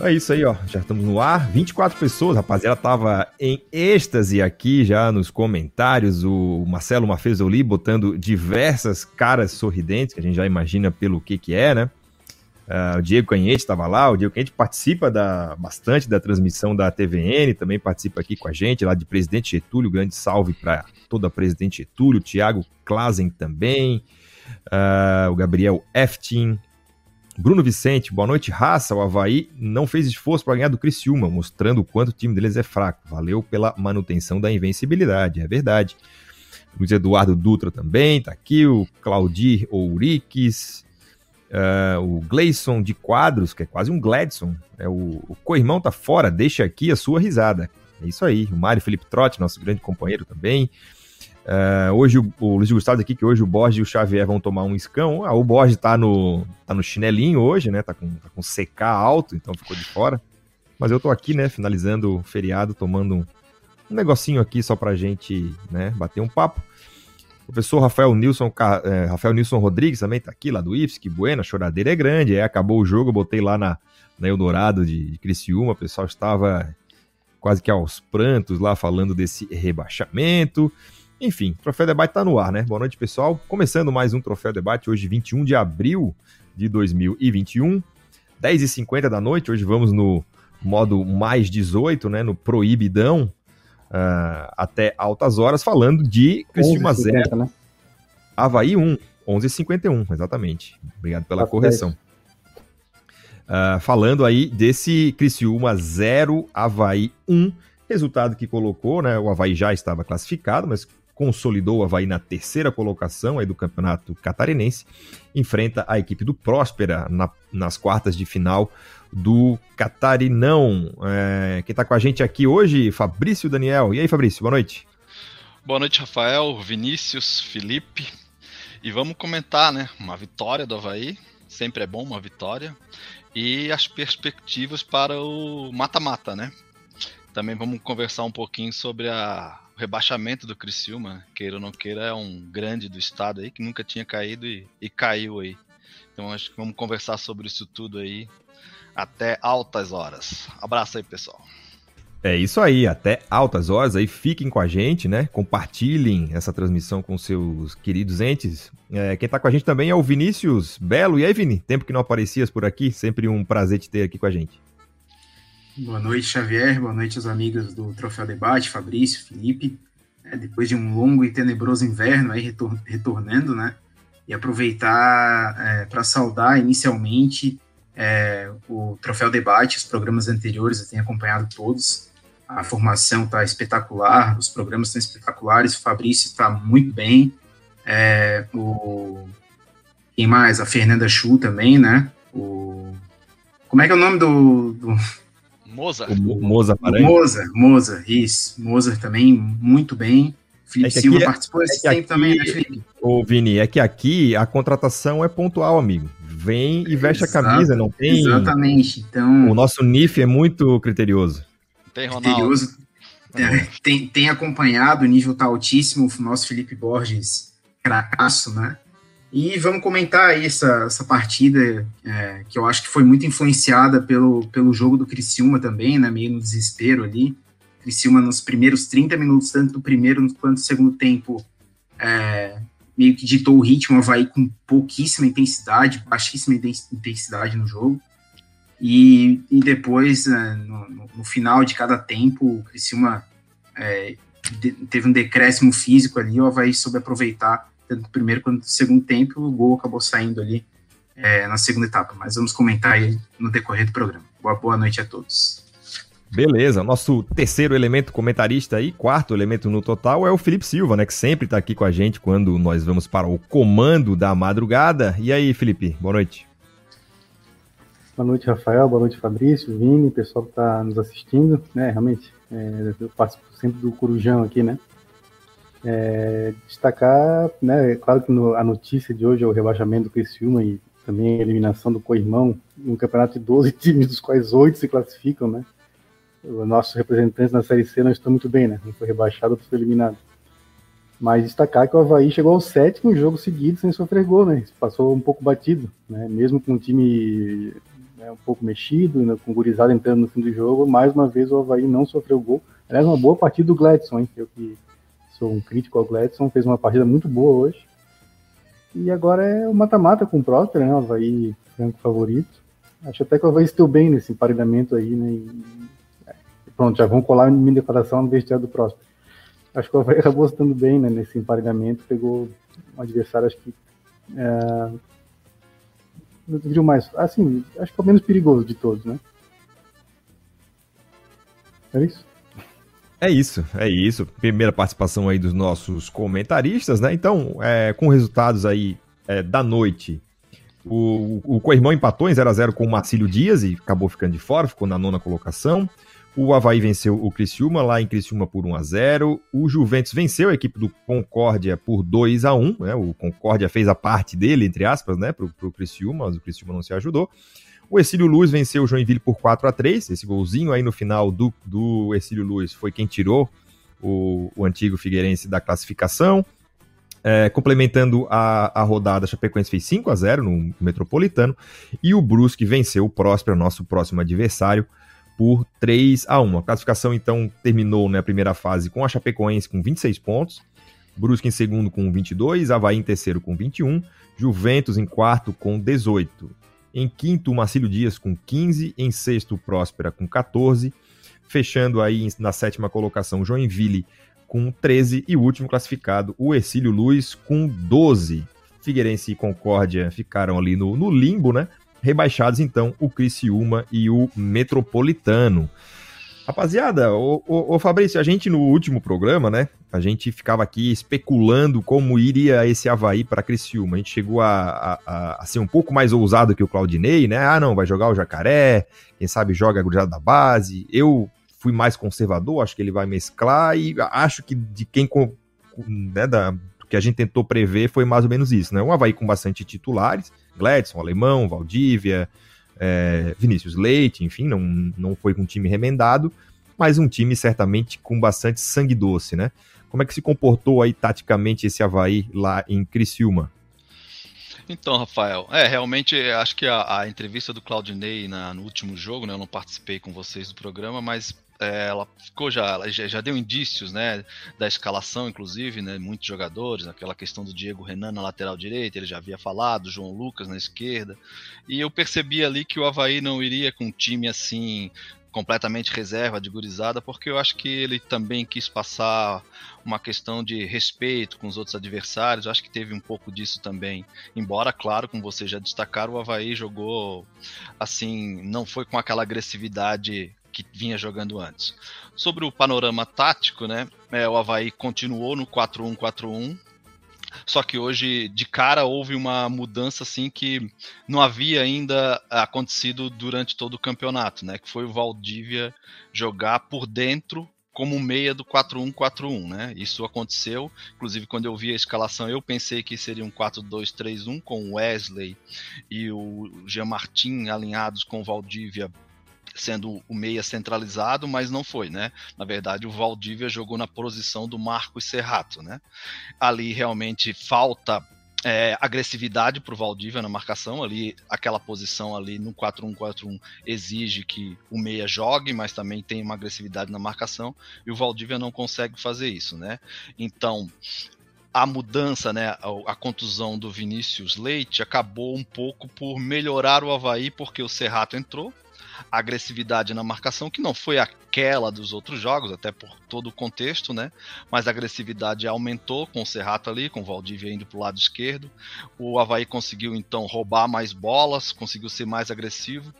É isso aí, ó. Já estamos no ar. 24 pessoas, rapaziada. Tava em êxtase aqui já nos comentários. O Marcelo Mafezoli botando diversas caras sorridentes, que a gente já imagina pelo que que é, né? Uh, o Diego Canhete estava lá. O Diego Canhete participa da, bastante da transmissão da TVN, também participa aqui com a gente, lá de Presidente Getúlio. Grande salve para toda a Presidente Getúlio. Tiago Klazen também. Uh, o Gabriel Eftin, Bruno Vicente, boa noite, raça. O Havaí não fez esforço para ganhar do Criciúma, mostrando o quanto o time deles é fraco. Valeu pela manutenção da invencibilidade, é verdade. Luiz Eduardo Dutra também tá aqui. O Claudir Ouriques. Uh, o Gleison de Quadros, que é quase um Gladson. É, o, o co-irmão tá fora, deixa aqui a sua risada. É isso aí. O Mário Felipe Trotti, nosso grande companheiro também. Uh, hoje o, o Luiz Gustavo aqui que hoje o Borges e o Xavier vão tomar um escão. Ah, o Borges tá no, tá no chinelinho hoje, né? Tá com, tá com CK alto, então ficou de fora. Mas eu tô aqui, né, finalizando o feriado, tomando um, um negocinho aqui só pra gente, né, bater um papo. O professor Rafael Nilson, é, Rafael Nilson Rodrigues também tá aqui, lá do IFSC, que buena, choradeira é grande. É, acabou o jogo, eu botei lá na, na Eldorado de, de Criciúma, o pessoal estava quase que aos prantos lá falando desse rebaixamento. Enfim, Troféu Debate está no ar, né? Boa noite, pessoal. Começando mais um Troféu Debate, hoje 21 de abril de 2021, 10h50 da noite. Hoje vamos no modo mais 18, né? No proibidão, uh, até altas horas, falando de Cristiúma 0, né? Havaí 1, 11h51, exatamente. Obrigado pela tá correção. Uh, falando aí desse Criciúma 0, Havaí 1, resultado que colocou, né? O Havaí já estava classificado, mas consolidou o Havaí na terceira colocação aí do campeonato catarinense, enfrenta a equipe do Próspera na, nas quartas de final do Catarinão. É, quem está com a gente aqui hoje, Fabrício Daniel. E aí, Fabrício, boa noite. Boa noite, Rafael, Vinícius, Felipe. E vamos comentar, né? Uma vitória do Havaí. Sempre é bom uma vitória. E as perspectivas para o mata-mata, né? Também vamos conversar um pouquinho sobre a o rebaixamento do Criciúma, queira ou não queira, é um grande do estado aí que nunca tinha caído e, e caiu aí. Então acho que vamos conversar sobre isso tudo aí até altas horas. Abraço aí, pessoal. É isso aí, até altas horas aí, fiquem com a gente, né? Compartilhem essa transmissão com seus queridos entes. É, quem tá com a gente também é o Vinícius Belo. E aí, Vini? Tempo que não aparecias por aqui, sempre um prazer te ter aqui com a gente. Boa noite, Xavier. Boa noite aos amigos do Troféu Debate, Fabrício, Felipe. É, depois de um longo e tenebroso inverno aí retor retornando, né? E aproveitar é, para saudar inicialmente é, o Troféu Debate, os programas anteriores, eu tenho acompanhado todos. A formação está espetacular, os programas estão espetaculares, o Fabrício está muito bem. É, o, quem mais? A Fernanda Chu também, né? O, como é que é o nome do, do Moza. O Moza Paranhos. Moza, Moza, isso. Moza também, muito bem. Felipe é Silva aqui, participou esse é tempo também, né, Felipe? Ô, Vini, é que aqui a contratação é pontual, amigo. Vem e veste Exato, a camisa, não tem. Exatamente. Então. O nosso NIF é muito criterioso. Tem Ronaldo. Criterioso. É, tem, tem acompanhado, o nível tá altíssimo. O nosso Felipe Borges, cracaço, né? E vamos comentar aí essa, essa partida, é, que eu acho que foi muito influenciada pelo, pelo jogo do Criciúma também, né, meio no desespero ali. Criciúma nos primeiros 30 minutos, tanto do primeiro quanto do segundo tempo, é, meio que ditou o ritmo, vai com pouquíssima intensidade, baixíssima intensidade no jogo. E, e depois, é, no, no, final de cada tempo, o Criciúma é, de, teve um decréscimo físico ali, o Havaí soube aproveitar tanto primeiro quanto segundo tempo, o gol acabou saindo ali é, na segunda etapa. Mas vamos comentar aí no decorrer do programa. Boa, boa noite a todos. Beleza, nosso terceiro elemento comentarista e quarto elemento no total é o Felipe Silva, né? Que sempre está aqui com a gente quando nós vamos para o comando da madrugada. E aí, Felipe, boa noite. Boa noite, Rafael. Boa noite, Fabrício, Vini, pessoal que está nos assistindo. Né, realmente, é, eu participo sempre do Corujão aqui, né? É, destacar, né, claro que no, a notícia de hoje é o rebaixamento do Criciúma e também a eliminação do Coirmão, um campeonato de 12 times, dos quais 8 se classificam, né? Os nossos representantes na Série C não estão muito bem, né? Um foi rebaixado, outro foi eliminado. Mas destacar que o Havaí chegou ao sétimo jogo seguido sem sofrer gol, né? Passou um pouco batido, né? Mesmo com um time né, um pouco mexido, né, com o gurizada entrando no fim do jogo, mais uma vez o Havaí não sofreu gol. Aliás, uma boa partida do Gladson, hein? Eu que sou um crítico ao Gladson, fez uma partida muito boa hoje. E agora é o mata-mata com o Próspero, né? O Havaí franco favorito. Acho até que o Havaí estou bem nesse emparelhamento aí, né? E, pronto, já vão colar minha declaração no vestiário do Próspero. Acho que o Havaí acabou estando bem né, nesse emparelhamento, pegou um adversário, acho que. É, não mais. Assim, acho que é o menos perigoso de todos, né? É isso? É isso, é isso. Primeira participação aí dos nossos comentaristas, né? Então, é, com resultados aí é, da noite, o, o Coirmão empatou em 0x0 com o Marcílio Dias e acabou ficando de fora, ficou na nona colocação. O Havaí venceu o Criciúma lá em Criciúma por 1 a 0 O Juventus venceu a equipe do Concórdia por 2 a 1 né? O Concórdia fez a parte dele, entre aspas, né? Pro, pro Criciúma, mas o Criciúma não se ajudou. O Exílio Luz venceu o Joinville por 4 a 3 Esse golzinho aí no final do, do Exílio Luz foi quem tirou o, o antigo Figueirense da classificação. É, complementando a, a rodada, a Chapecoense fez 5 a 0 no Metropolitano. E o Brusque venceu o Próspero, nosso próximo adversário, por 3 a 1 A classificação, então, terminou na né, primeira fase com a Chapecoense com 26 pontos. Brusque em segundo com 22, Havaí em terceiro com 21, Juventus em quarto com 18. Em quinto, o Marcílio Dias com 15. Em sexto, Próspera com 14. Fechando aí na sétima colocação, Joinville com 13. E o último classificado, o Ercílio Luz com 12. Figueirense e Concórdia ficaram ali no, no limbo, né? Rebaixados, então, o Criciúma e o Metropolitano. Rapaziada, o, Fabrício, a gente no último programa, né? A gente ficava aqui especulando como iria esse Havaí para Criciúma. A gente chegou a, a, a, ser um pouco mais ousado que o Claudinei, né? Ah, não, vai jogar o Jacaré, quem sabe joga a Grujada da base. Eu fui mais conservador, acho que ele vai mesclar e acho que de quem né, da, que a gente tentou prever foi mais ou menos isso, né? Um Havaí com bastante titulares, Gladson, Alemão, Valdívia, é, Vinícius Leite, enfim, não, não foi com um time remendado, mas um time certamente com bastante sangue doce, né? Como é que se comportou aí taticamente esse Havaí lá em Criciúma? Então, Rafael, é, realmente acho que a, a entrevista do Claudinei na, no último jogo, né, eu não participei com vocês do programa, mas ela ficou já, ela já, deu indícios, né, da escalação, inclusive, né, muitos jogadores, aquela questão do Diego Renan na lateral direita, ele já havia falado, João Lucas na esquerda, e eu percebi ali que o Havaí não iria com um time assim completamente reserva de gurizada, porque eu acho que ele também quis passar uma questão de respeito com os outros adversários, eu acho que teve um pouco disso também. Embora, claro, como vocês já destacaram, o Havaí jogou assim, não foi com aquela agressividade que vinha jogando antes. Sobre o panorama tático, né? É, o Havaí continuou no 4-1-4-1. Só que hoje, de cara, houve uma mudança assim que não havia ainda acontecido durante todo o campeonato, né? Que foi o Valdívia jogar por dentro como meia do 4-1-4-1, né? Isso aconteceu, inclusive quando eu vi a escalação, eu pensei que seria um 4-2-3-1 com o Wesley e o Jean Martin alinhados com o Valdívia sendo o meia centralizado, mas não foi, né? Na verdade, o Valdívia jogou na posição do Marcos Serrato, né? Ali realmente falta é, agressividade para o Valdívia na marcação. Ali, aquela posição ali no 4-1-4-1 exige que o meia jogue, mas também tem uma agressividade na marcação. E o Valdívia não consegue fazer isso, né? Então, a mudança, né, a, a, contusão do Vinícius Leite acabou um pouco por melhorar o Havaí, porque o Serrato entrou, agressividade na marcação, que não foi aquela dos outros jogos, até por todo o contexto, né? Mas a agressividade aumentou com o Serrato ali, com o Valdívia indo para o lado esquerdo. O Havaí conseguiu então roubar mais bolas, conseguiu ser mais agressivo.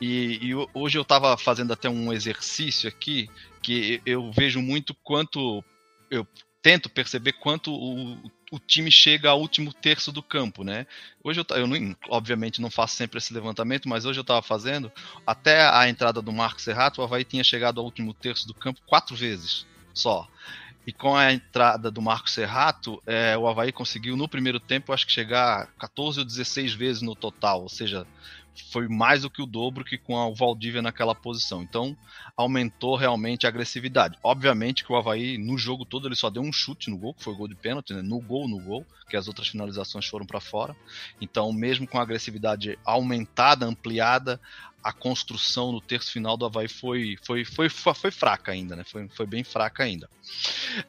E, e hoje eu estava fazendo até um exercício aqui que eu vejo muito quanto eu tento perceber quanto o, o time chega ao último terço do campo, né? Hoje eu, eu não, obviamente não faço sempre esse levantamento, mas hoje eu estava fazendo, até a entrada do Marcos Serrato, o Havaí tinha chegado ao último terço do campo quatro vezes só. E com a entrada do Marcos Serrato, é, o Havaí conseguiu no primeiro tempo, acho que chegar 14 ou 16 vezes no total, ou seja, foi mais do que o dobro que com o Valdívia naquela posição. Então, aumentou realmente a agressividade. Obviamente que o Havaí, no jogo todo, ele só deu um chute no gol, que foi gol de pênalti, né? no gol, no gol, que as outras finalizações foram para fora. Então, mesmo com a agressividade aumentada, ampliada, a construção no terço final do Havaí foi, foi, foi, foi fraca ainda, né? Foi, foi bem fraca ainda.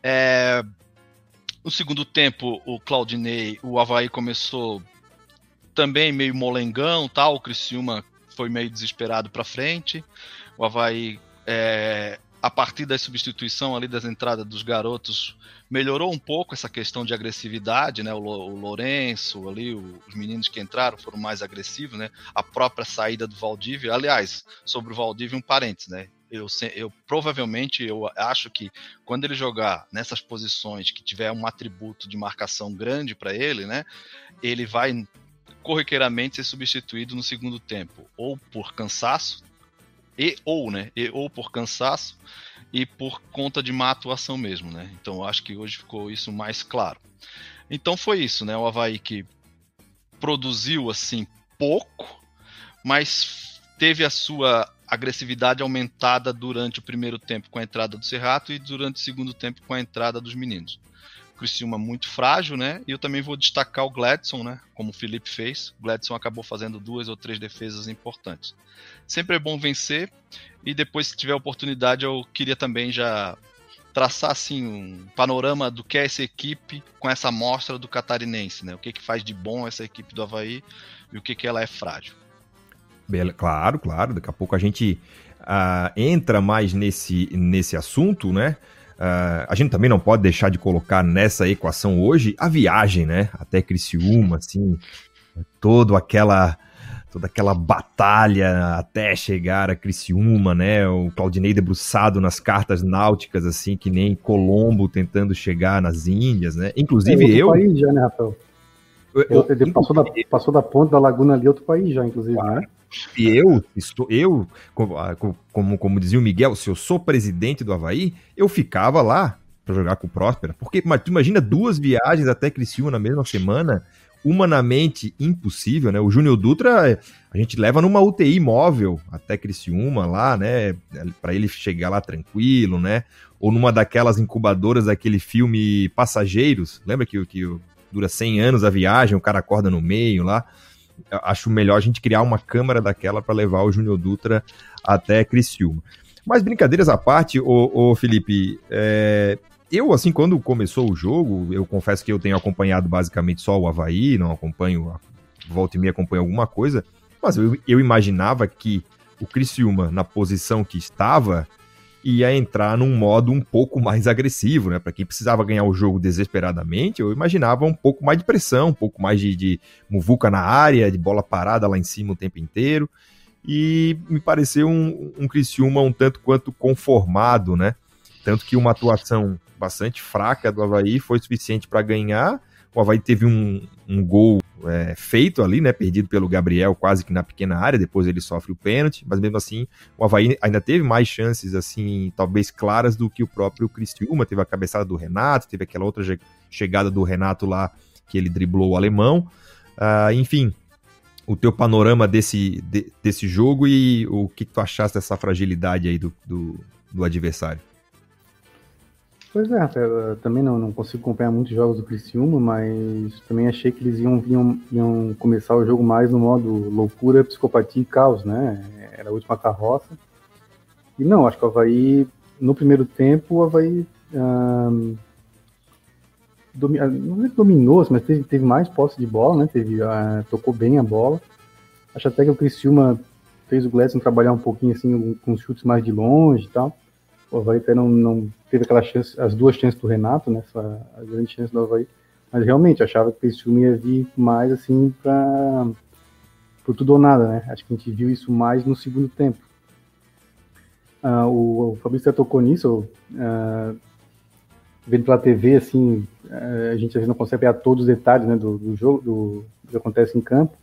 É... No segundo tempo, o Claudinei, o Havaí começou também meio molengão, tal. O Criciúma foi meio desesperado para frente. O Havaí, é, a partir da substituição ali das entradas dos garotos, melhorou um pouco essa questão de agressividade, né? O, o Lourenço ali, o, os meninos que entraram foram mais agressivos, né? A própria saída do Valdívia, aliás, sobre o Valdívia um parênteses, né? Eu, eu, provavelmente eu acho que quando ele jogar nessas posições que tiver um atributo de marcação grande para ele, né, ele vai corriqueiramente ser substituído no segundo tempo, ou por cansaço, e ou, né, e, ou por cansaço e por conta de má atuação mesmo, né? Então acho que hoje ficou isso mais claro. Então foi isso, né? O Havaí que produziu assim pouco, mas teve a sua agressividade aumentada durante o primeiro tempo com a entrada do Serrato e durante o segundo tempo com a entrada dos meninos. Criciúma muito frágil, né? E eu também vou destacar o Gladson, né? Como o Felipe fez. O Gladson acabou fazendo duas ou três defesas importantes. Sempre é bom vencer. E depois, se tiver oportunidade, eu queria também já traçar assim um panorama do que é essa equipe com essa amostra do catarinense, né? O que que faz de bom essa equipe do Havaí e o que que ela é frágil. Claro, claro. Daqui a pouco a gente uh, entra mais nesse, nesse assunto, né? Uh, a gente também não pode deixar de colocar nessa equação hoje a viagem, né? Até Criciúma, assim, toda aquela toda aquela batalha até chegar a Criciúma, né? O Claudinei debruçado nas cartas náuticas, assim, que nem Colombo tentando chegar nas Índias, né? Inclusive é eu. País já, né, Rafael? Eu, eu, passou, da, passou da ponta da laguna ali, outro país já, inclusive, claro. né? E eu, estou, eu ah, como, como, dizia o Miguel, se eu sou presidente do Havaí, eu ficava lá para jogar com o Próspera. Porque tu imagina duas viagens até Criciúma na mesma semana, humanamente impossível, né? O Júnior Dutra, a gente leva numa UTI móvel até Criciúma lá, né? Para ele chegar lá tranquilo, né? Ou numa daquelas incubadoras daquele filme Passageiros, lembra que, que dura 100 anos a viagem, o cara acorda no meio lá acho melhor a gente criar uma câmara daquela para levar o Júnior Dutra até Criciúma. Mas brincadeiras à parte, ô, ô Felipe, é, eu, assim, quando começou o jogo, eu confesso que eu tenho acompanhado basicamente só o Havaí, não acompanho, volta e meia acompanho alguma coisa, mas eu, eu imaginava que o Criciúma, na posição que estava, ia entrar num modo um pouco mais agressivo, né? Para quem precisava ganhar o jogo desesperadamente, eu imaginava um pouco mais de pressão, um pouco mais de, de muvuca na área, de bola parada lá em cima o tempo inteiro. E me pareceu um, um Criciúma um tanto quanto conformado, né? Tanto que uma atuação bastante fraca do Havaí foi suficiente para ganhar. O Havaí teve um, um gol é, feito ali, né? Perdido pelo Gabriel quase que na pequena área, depois ele sofre o pênalti, mas mesmo assim o Havaí ainda teve mais chances, assim, talvez claras do que o próprio Cristiúma. Teve a cabeçada do Renato, teve aquela outra chegada do Renato lá que ele driblou o alemão. Uh, enfim, o teu panorama desse, de, desse jogo e o que, que, tu achaste dessa fragilidade aí do, do, do adversário? Pois é, eu também não, não consigo acompanhar muitos jogos do Criciúma, mas também achei que eles iam, iam, iam começar o jogo mais no modo loucura, psicopatia e caos, né? Era a última carroça. E não, acho que o Havaí, no primeiro tempo, o Havaí um, domi, não é dominou, mas teve, teve mais posse de bola, né? Teve, uh, tocou bem a bola. Acho até que o Criciúma fez o Gladson trabalhar um pouquinho assim com chutes mais de longe e tal o Havaí até não, não teve aquela chance, as duas chances do Renato, né? a grande chance do Havaí. Mas realmente, achava que esse filme ia vir mais assim para por tudo ou nada, né? Acho que a gente viu isso mais no segundo tempo. Uh, o, o Fabrício tocou nisso, uh, vendo pela TV, assim, uh, a gente às vezes não consegue pegar todos os detalhes né, do, do jogo, do, do, que acontece em campo,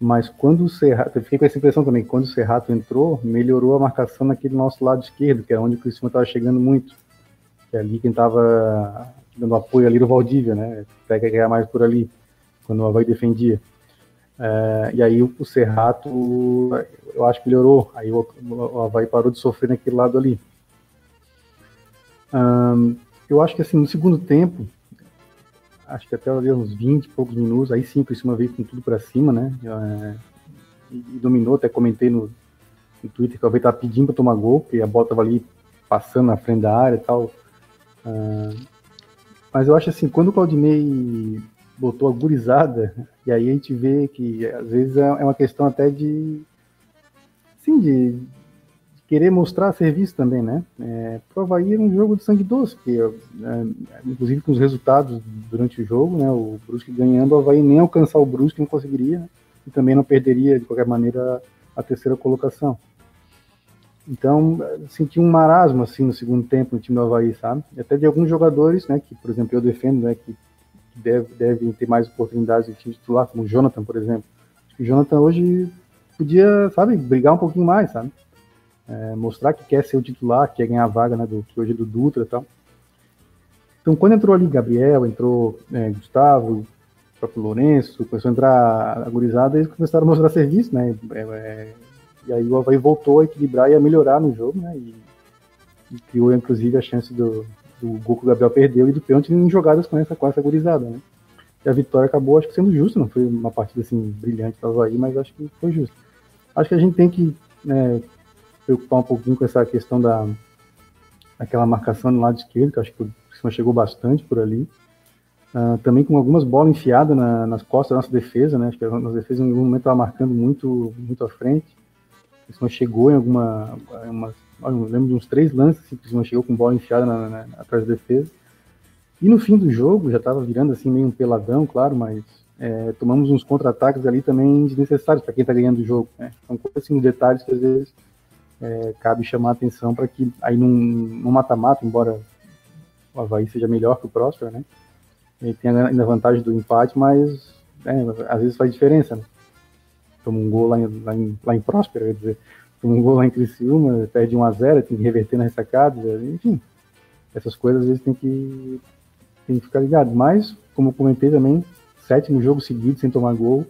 mas quando o Serrato, eu fiquei com essa impressão também, quando o Serrato entrou, melhorou a marcação naquele nosso lado esquerdo, que é onde o Cristiano estava chegando muito. Que é ali quem estava dando apoio ali do Valdívia, né? Pega mais por ali, quando o Havaí defendia. É, e aí o, o Serrato, eu acho que melhorou. Aí o, o Havaí parou de sofrer naquele lado ali. eu acho que assim, no segundo tempo, acho que até ali uns 20 e poucos minutos, aí sim o Criciúma veio com tudo para cima, né? É, e, dominou, até comentei no, no Twitter que o Havaí tava pedindo para tomar gol, porque a bola tava ali passando na frente da área e tal. Uh, mas eu acho assim, quando o Claudinei botou a gurizada, e aí a gente vê que às vezes é, é uma questão até de, sim, de, querer mostrar serviço também, né? É, pro Havaí era um jogo de sangue doce, que, é, inclusive com os resultados durante o jogo, né? O Brusque ganhando, o Havaí nem alcançar o Brusque não conseguiria, né? e também não perderia, de qualquer maneira, a terceira colocação. Então, senti um marasmo, assim, no segundo tempo no time do Havaí, sabe? Até de alguns jogadores, né, que, por exemplo, eu defendo, né, que deve, devem ter mais oportunidades de time titular, como o Jonathan, por exemplo. Acho que o Jonathan hoje podia, sabe, brigar um pouquinho mais, sabe? É, mostrar que quer ser o titular, que quer ganhar a vaga, né, do, que hoje é do Dutra e tal. Então, quando entrou ali Gabriel, entrou é, Gustavo, próprio Lourenço, começou a entrar a gurizada, eles começaram a mostrar serviço, né? É, é, e aí o Havaí voltou a equilibrar e a melhorar no jogo, né? E, e criou, inclusive, a chance do, do gol que o Gabriel perdeu e do pênalti em jogadas com essa, essa gurizada, né? E a vitória acabou, acho que sendo justa, não foi uma partida assim brilhante para o Havaí, mas acho que foi justo. Acho que a gente tem que né, preocupar um pouquinho com essa questão da aquela marcação no lado esquerdo, que acho que o Cristina chegou bastante por ali. Uh, também com algumas bolas enfiadas na, nas costas da nossa defesa, né? Acho que a nossa defesa em algum momento estava marcando muito, muito à frente. O Cristina chegou em alguma, uma, eu lembro de uns três lances que o chegou com bola enfiada na, na, atrás da defesa. E no fim do jogo, já estava virando assim meio um peladão, claro, mas é, tomamos uns contra-ataques ali também desnecessários para quem está ganhando o jogo. Né? São coisas assim, detalhes que às vezes é, cabe chamar a atenção para que aí num mata-mata, embora o Havaí seja melhor que o Próspero, né? Ele tem ainda a vantagem do empate, mas é, às vezes faz diferença, né? Toma um gol lá em, lá em, lá em Próspero, quer dizer, um gol lá em Criciúma, perde 1 a 0 tem que reverter na ressacada, enfim. Essas coisas às vezes tem que, tem que ficar ligado. Mas, como eu comentei também, sétimo jogo seguido sem tomar gol.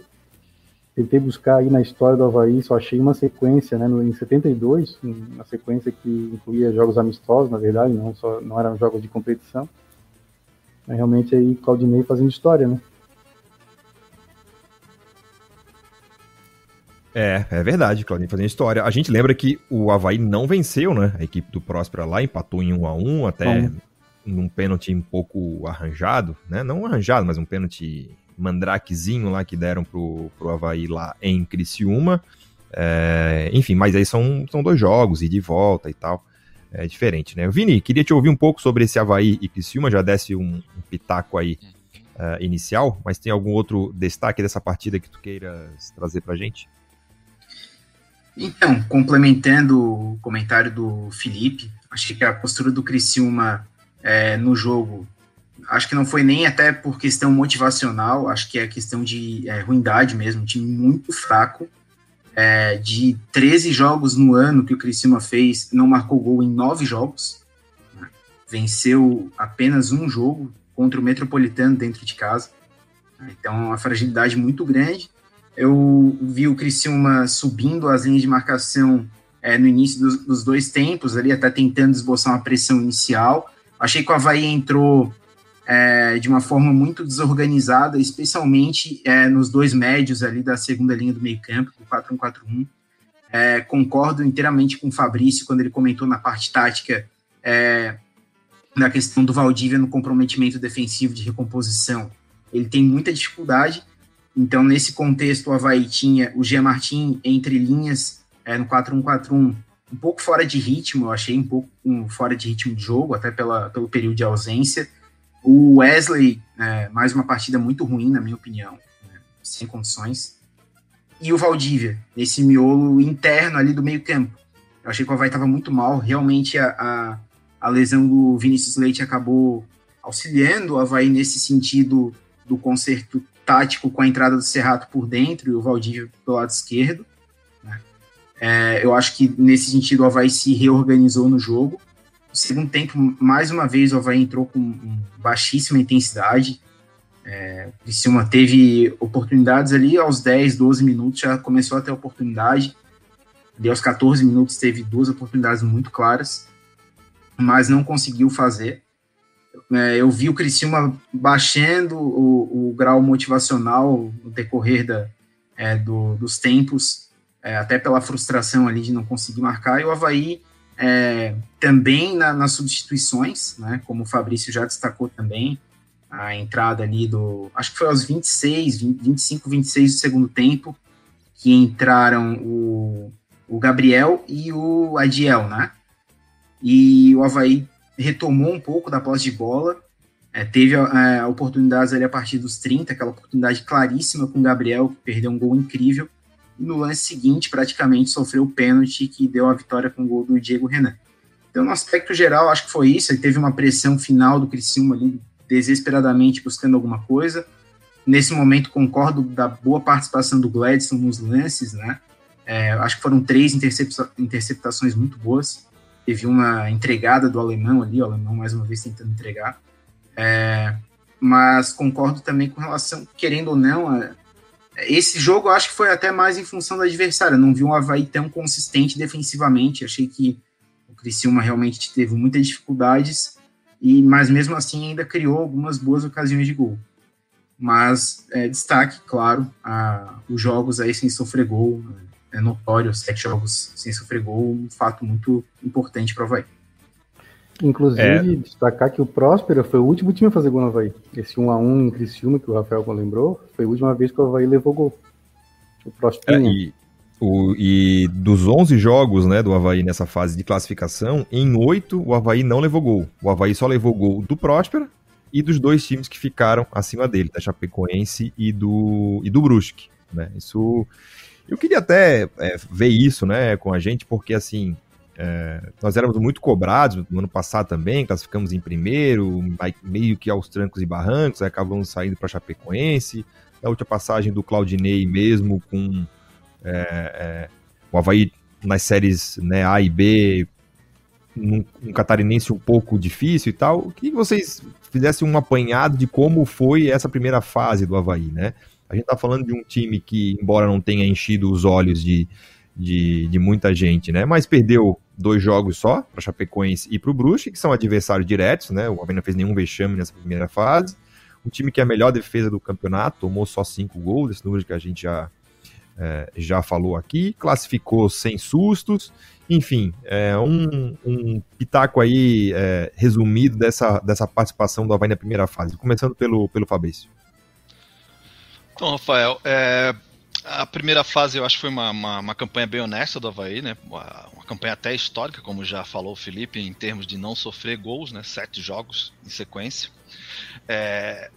Tentei buscar aí na história do Havaí, só achei uma sequência, né, em 72, uma sequência que incluía jogos amistosos, na verdade, não, só, não eram jogos de competição. Mas realmente aí Claudinei fazendo história, né? É, é verdade, Claudinho fazendo história. A gente lembra que o Havaí não venceu, né? A equipe do Próspera lá empatou em 1 a 1 até num pênalti um pouco arranjado, né? Não arranjado, mas um pênalti mandrakezinho lá que deram pro, pro Havaí lá em Criciúma. É, enfim, mas aí são, são dois jogos, e de volta e tal. É diferente, né? Vini, queria te ouvir um pouco sobre esse Havaí e Criciúma, já desse um, um pitaco aí uh, inicial, mas tem algum outro destaque dessa partida que tu queiras trazer pra gente? Então, complementando o comentário do Felipe, acho que a postura do Criciúma é, no jogo, acho que não foi nem até por questão motivacional, acho que é questão de é, ruindade mesmo, um time muito fraco. É, de 13 jogos no ano que o Criciúma fez, não marcou gol em 9 jogos. Né? Venceu apenas um jogo contra o Metropolitano dentro de casa. Então, é uma fragilidade muito grande. Eu vi o Criciúma subindo as linhas de marcação é, no início dos, dos, dois tempos, ali até tentando esboçar uma pressão inicial. Achei que o Havaí entrou é, de uma forma muito desorganizada, especialmente é, nos dois médios ali da segunda linha do meio campo, o 4-1-4-1. É, concordo inteiramente com o Fabrício quando ele comentou na parte tática é, na questão do Valdívia no comprometimento defensivo de recomposição. Ele tem muita dificuldade, então, nesse contexto, o Havaí tinha o Gia Martin entre linhas é, no 4-1-4-1, um pouco fora de ritmo, eu achei um pouco um, fora de ritmo de jogo, até pela, pelo período de ausência. O Wesley, é, mais uma partida muito ruim, na minha opinião, né, sem condições. E o Valdívia, nesse miolo interno ali do meio-campo. Eu achei que o Havaí estava muito mal, realmente a, a, a lesão do Vinícius Leite acabou auxiliando o Havaí nesse sentido do conserto tático com a entrada do Serrato por dentro e o Valdívia pelo lado esquerdo. Né? É, eu acho que nesse sentido o Havaí se reorganizou no jogo. No segundo tempo, mais uma vez, o Havaí entrou com baixíssima intensidade. É, o Criciúma teve oportunidades ali aos 10, 12 minutos, já começou a ter oportunidade. Ali aos 14 minutos teve duas oportunidades muito claras, mas não conseguiu fazer. É, eu vi o Criciúma baixando o, o grau motivacional no decorrer da, é, do, dos tempos, é, até pela frustração ali de não conseguir marcar, e o Havaí é, também na, nas substituições, né, como o Fabrício já destacou também, a entrada ali do. Acho que foi aos 26, 20, 25, 26 do segundo tempo, que entraram o, o Gabriel e o Adiel, né? E o Havaí retomou um pouco da posse de bola, é, teve é, oportunidades ali a partir dos 30, aquela oportunidade claríssima com o Gabriel, que perdeu um gol incrível, e no lance seguinte, praticamente, sofreu o pênalti que deu a vitória com o gol do Diego Renan. Então, no aspecto geral, acho que foi isso. Ele teve uma pressão final do Criciúma ali, desesperadamente buscando alguma coisa. Nesse momento, concordo da boa participação do Gladson nos lances, né? É, acho que foram três intercepta interceptações muito boas. Teve uma entregada do alemão ali, o alemão mais uma vez tentando entregar. É, mas concordo também com relação, querendo ou não, a, esse jogo acho que foi até mais em função do adversário. Eu não vi um Havaí tão consistente defensivamente. Achei que o Criciúma realmente teve muitas dificuldades, e mas mesmo assim ainda criou algumas boas ocasiões de gol. Mas é, destaque, claro, a, os jogos aí sem sofrer gol. É notório, sete jogos sem sofrer gol, um fato muito importante para o Havaí. Inclusive, é. destacar que o Próspera foi o último time a fazer gol no Havaí. Esse 1x1 em Criciúma, que o Rafael lembrou, foi a última vez que o Havaí levou gol. O Próspera. É, e, o, e dos 11 jogos né, do Havaí nessa fase de classificação, em 8 o Havaí não levou gol. O Havaí só levou gol do Próspera e dos dois times que ficaram acima dele, da Chapecoense e do, e do Brusque. Né? Isso. Eu queria até é, ver isso né, com a gente, porque assim, é, nós éramos muito cobrados no ano passado também, classificamos em primeiro, meio que aos trancos e barrancos, acabamos saindo para Chapecoense. Na última passagem do Claudinei mesmo, com é, é, o Havaí nas séries né, A e B, um, um, catarinense um pouco difícil e tal. Que vocês fizessem um apanhado de como foi essa primeira fase do Havaí, né? A gente está falando de um time que, embora não tenha enchido os olhos de, de, de muita gente, né? Mas perdeu dois jogos só, para Chapecoense e para o Brusque, que são adversários diretos, né? O Havaí não fez nenhum vexame nessa primeira fase. Um time que é a melhor defesa do campeonato, tomou só cinco gols, esse número que a gente já, é, já falou aqui, classificou sem sustos, enfim, é um, um pitaco aí é, resumido dessa, dessa participação do Havaí na primeira fase, começando pelo, pelo Fabrício. Então, Rafael, é, a primeira fase eu acho que foi uma, uma, uma, campanha bem honesta do Havaí, né? Uma, uma, campanha até histórica, como já falou o Felipe, em termos de não sofrer gols, né? Sete jogos em sequência. É,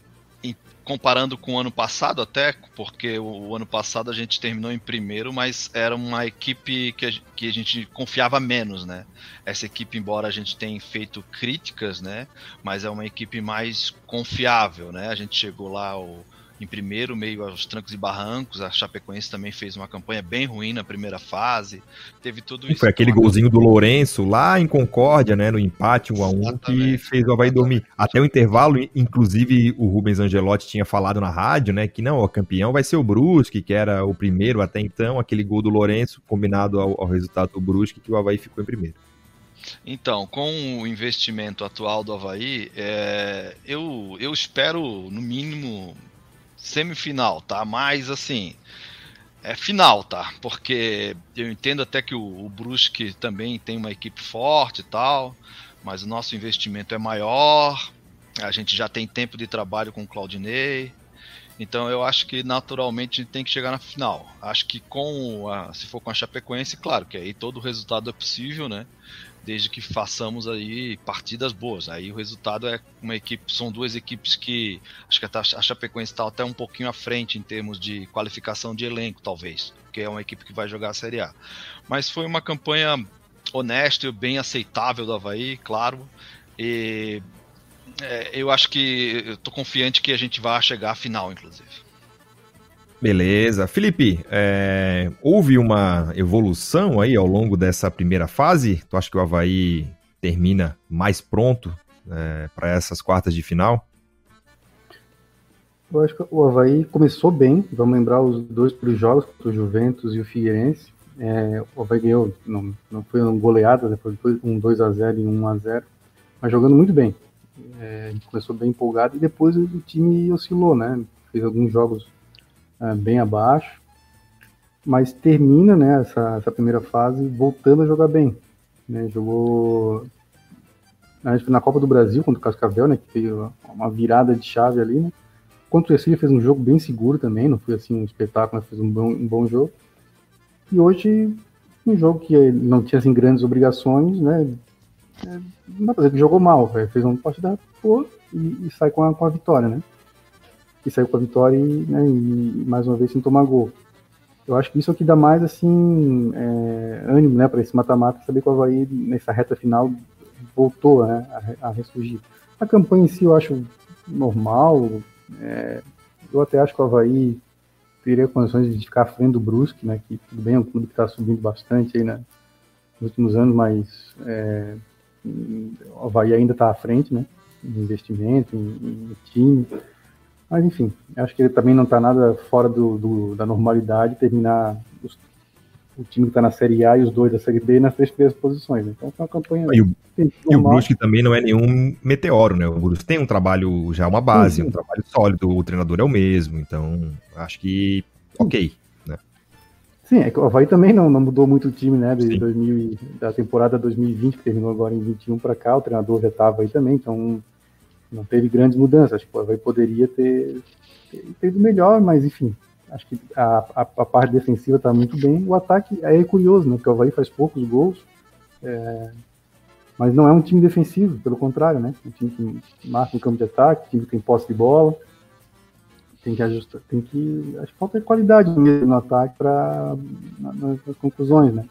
em, comparando com o ano passado, até, porque o, o, ano passado a gente terminou em primeiro, mas era uma equipe que a, que a gente confiava menos, né? Essa equipe, embora a gente tenha feito críticas, né? Mas é uma equipe mais confiável, né? A gente chegou lá. O, em primeiro, meio aos trancos e barrancos. A Chapecoense também fez uma campanha bem ruim na primeira fase. Teve tudo isso. Foi aquele golzinho do Lourenço lá em Concórdia, né? No empate 1 a 1 que fez o Havaí dormir. Até o intervalo, inclusive, o Rubens Angelotti tinha falado na rádio, né? Que não, o campeão vai ser o Brusque, que era o primeiro até então. Aquele gol do Lourenço, combinado ao, ao resultado do Brusque, que o Havaí ficou em primeiro. Então, com o investimento atual do Havaí, é, eu, eu espero, no mínimo, semifinal, tá? Mas assim, é final, tá? Porque eu entendo até que o, o Brusque também tem uma equipe forte e tal, mas o nosso investimento é maior, a gente já tem tempo de trabalho com o Claudinei, então eu acho que naturalmente a gente tem que chegar na final. Acho que com a, se for com a Chapecoense, claro que aí todo resultado é possível, né? Desde que façamos aí partidas boas. Aí o resultado é uma equipe, são duas equipes que acho que a Chapecoense está até um pouquinho à frente em termos de qualificação de elenco, talvez, porque é uma equipe que vai jogar a Série A. Mas foi uma campanha honesta e bem aceitável do Havaí, claro. E é, eu acho que tô confiante que a gente vai chegar à final, inclusive. Beleza. Felipe, é, houve uma evolução aí ao longo dessa primeira fase? Tu acha que o Havaí termina mais pronto é, para essas quartas de final? Eu acho que o Havaí começou bem, vamos lembrar os dois primeiros jogos o Juventus e o Figueirense. É, o Havaí ganhou, não, não foi uma goleada, depois foi um 2x0 e um 1x0, mas jogando muito bem. É, a começou bem empolgado e depois o, time oscilou, né? Fez alguns jogos é, bem abaixo, mas termina né, essa, essa primeira fase voltando a jogar bem. Né? Jogou na Copa do Brasil contra o Cascavel, né? Que fez uma virada de chave ali, né? Contra o Ercília fez um jogo bem seguro também, não foi assim um espetáculo, mas fez um bom, um bom jogo. E hoje, um jogo que não tinha assim, grandes obrigações, né? É, não dá pra dizer que jogou mal, véio. fez uma partida boa e, e, sai com a, com a vitória, né? E saiu com a vitória e, né, e mais uma vez sem tomar gol. Eu acho que isso é o que dá mais assim é, ânimo, né, para esse mata-mata, saber que o Havaí nessa reta final voltou né, a, a ressurgir. A campanha em si eu acho normal, é, eu até acho que o Havaí teria condições de ficar à frente do Brusque, né? Que tudo bem, é um clube que está subindo bastante aí, né? Nos últimos anos, mas é, o Havaí ainda está à frente, né? Em investimento, em, em, time. Mas enfim, acho que ele também não está nada fora do, do, da normalidade terminar os o time que está na Série A e os dois da Série B nas três primeiras posições. Né? Então foi uma campanha. E o, e o Brusque também não é nenhum meteoro, né? O Brusque tem um trabalho, já uma base, sim, sim. um trabalho sólido, o treinador é o mesmo, então acho que ok. Né? Sim, é que o Havaí também não, não mudou muito o time, né? De 2000, da temporada 2020, que terminou agora em 21 para cá, o treinador já estava aí também, então não teve grandes mudanças. Acho que o Havaí poderia ter, ter melhor, mas enfim, Acho que a, a, a parte defensiva está muito bem. O ataque é curioso, né? Porque o Havaí faz poucos gols, é, mas não é um time defensivo, pelo contrário, né? Um time que marca o campo de ataque, um time que tem posse de bola. Tem que ajustar, tem que. Acho que falta qualidade mesmo no ataque para nas, nas conclusões, né?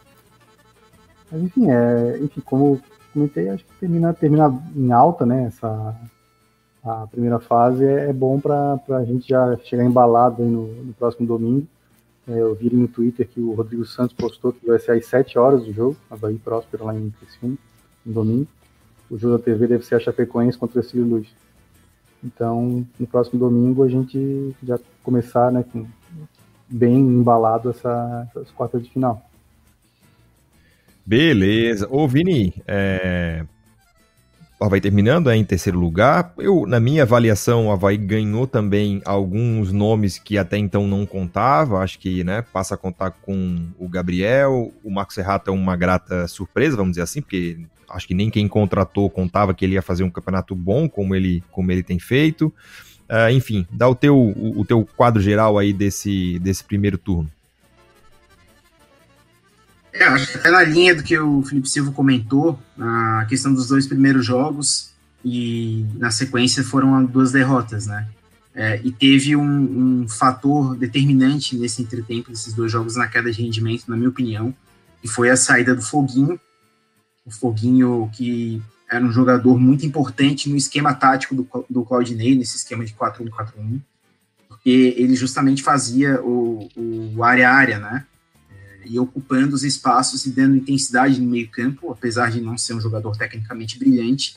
Mas enfim, é, enfim, como comentei, acho que terminar termina em alta, né? Essa, a primeira fase é, é bom para a gente já chegar embalado no, no, próximo domingo. É, eu vi no Twitter que o Rodrigo Santos postou que vai ser às 7 horas do jogo, a Bahia Próspero lá em Criciúma, no domingo. O jogo da TV deve ser a Chapecoense contra o Cílio Luz. Então, no próximo domingo a gente já começar né, com, bem embalado essa, essas quartas de final. Beleza. Ô, Vini, é, o Havaí terminando é, em terceiro lugar. Eu, na minha avaliação, o Havaí ganhou também alguns nomes que até então não contava. Acho que né, passa a contar com o Gabriel. O Marcos Serrato é uma grata surpresa, vamos dizer assim, porque acho que nem quem contratou contava que ele ia fazer um campeonato bom, como ele, como ele tem feito. Uh, enfim, dá o teu, o, o teu quadro geral aí desse, desse primeiro turno. É, acho que até na linha do que o Felipe Silva comentou, a questão dos dois primeiros jogos e na sequência foram duas derrotas, né? É, e teve um, um, fator determinante nesse entretempo desses dois jogos na queda de rendimento, na minha opinião, que foi a saída do Foguinho. O Foguinho que era um jogador muito importante no esquema tático do, do Claudinei, nesse esquema de 4-1-4-1, porque ele justamente fazia o, o área-área, né? E ocupando os espaços e dando intensidade no meio-campo, apesar de não ser um jogador tecnicamente brilhante,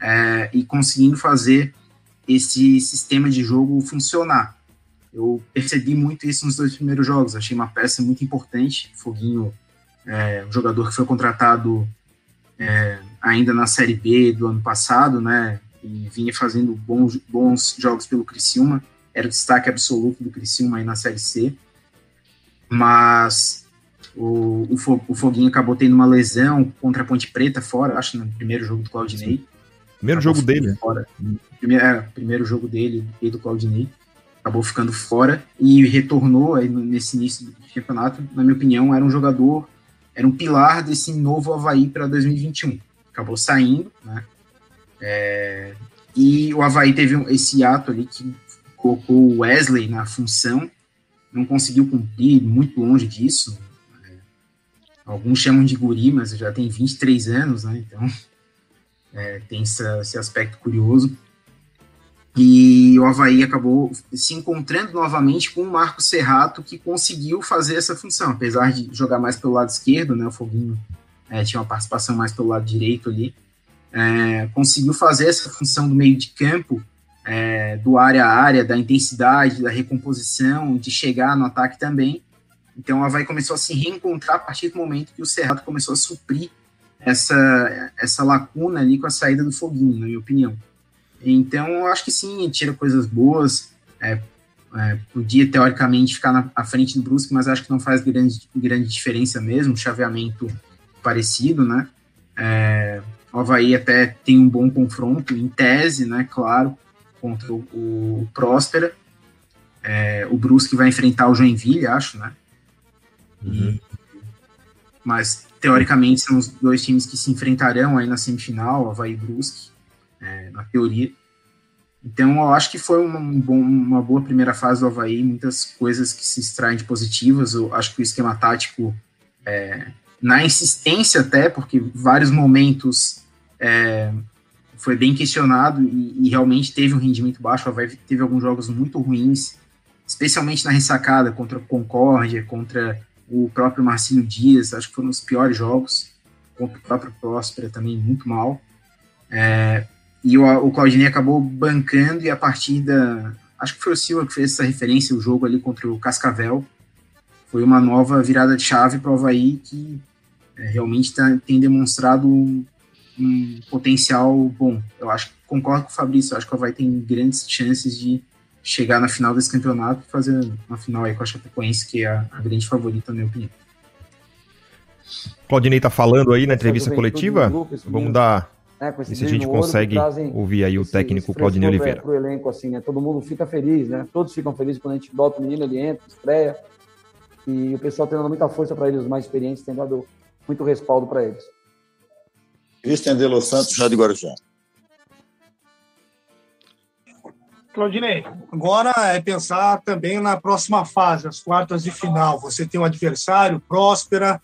é, e conseguindo fazer esse sistema de jogo funcionar. Eu percebi muito isso nos dois primeiros jogos, achei uma peça muito importante. Foguinho, é, um jogador que foi contratado é, ainda na Série B do ano passado, né, e vinha fazendo bons, bons jogos pelo Criciúma, era o destaque absoluto do Criciúma aí na Série C, mas o, o, Foguinho acabou tendo uma lesão contra a Ponte Preta fora, acho, no primeiro jogo do Claudinei. Primeiro jogo dele. Fora. Primeiro, é, primeiro jogo dele e do Claudinei. Acabou ficando fora e retornou aí nesse início do campeonato. Na minha opinião, era um jogador, era um pilar desse novo Havaí para 2021. Acabou saindo, né? É, e o Havaí teve esse ato ali que colocou o Wesley na função, não conseguiu cumprir, muito longe disso, Alguns chamam de guri, mas já tem 23 anos, né? Então é, tem essa, esse aspecto curioso. E o Havaí acabou se encontrando novamente com o Marco Serrato, que conseguiu fazer essa função, apesar de jogar mais pelo lado esquerdo, né? O Foguinho é, tinha uma participação mais pelo lado direito ali. É, conseguiu fazer essa função do meio de campo é, do área a área, da intensidade, da recomposição, de chegar no ataque também. Então, o Havaí começou a se reencontrar a partir do momento que o Cerrado começou a suprir essa, essa lacuna ali com a saída do Foguinho, na minha opinião. Então, eu acho que sim, tira coisas boas. É, é, podia, teoricamente, ficar na à frente do Brusque, mas acho que não faz grande, grande diferença mesmo, chaveamento parecido, né? É, o Havaí até tem um bom confronto, em tese, né, claro, contra o, o Próspera. É, o Brusque vai enfrentar o Joinville, acho, né? Uhum. Mas, teoricamente, são os dois times que se enfrentarão aí na semifinal, Havaí e Brusque, é, na teoria. Então, eu acho que foi uma, um uma boa primeira fase do Havaí, muitas coisas que se extraem de positivas. Eu acho que o esquema tático, é, na insistência até, porque vários momentos é, foi bem questionado e, e, realmente teve um rendimento baixo. O Havaí teve alguns jogos muito ruins, especialmente na ressacada contra Concórdia, contra o próprio Marcinho Dias, acho que foram os piores jogos, contra o próprio Próspera também, muito mal. É, e o, o Claudinei acabou bancando e a partida, acho que foi o Silva que fez essa referência, o jogo ali contra o Cascavel, foi uma nova virada de chave para o Havaí que é, realmente tá, tem demonstrado um, um, potencial bom. Eu acho concordo com o Fabrício, acho que o Havaí tem grandes chances de chegar na final desse campeonato e fazer uma final aí com a Chapecoense, que é a, a grande favorita, na minha opinião. Claudinei tá falando aí na entrevista coletiva. Vamos dar com esse e se a gente consegue ouvir aí o técnico Claudinei Oliveira. Para o elenco, assim, né? Todo mundo fica feliz, né? Todos ficam felizes quando a gente bota o menino, ele entra, estreia. E o pessoal tem dado muita força para eles, os mais experientes, tem dado muito respaldo para eles. Cristian de Los Santos, já de Guarujá. Claudinei, agora é pensar também na próxima fase, as quartas de final. Você tem um adversário, Próspera,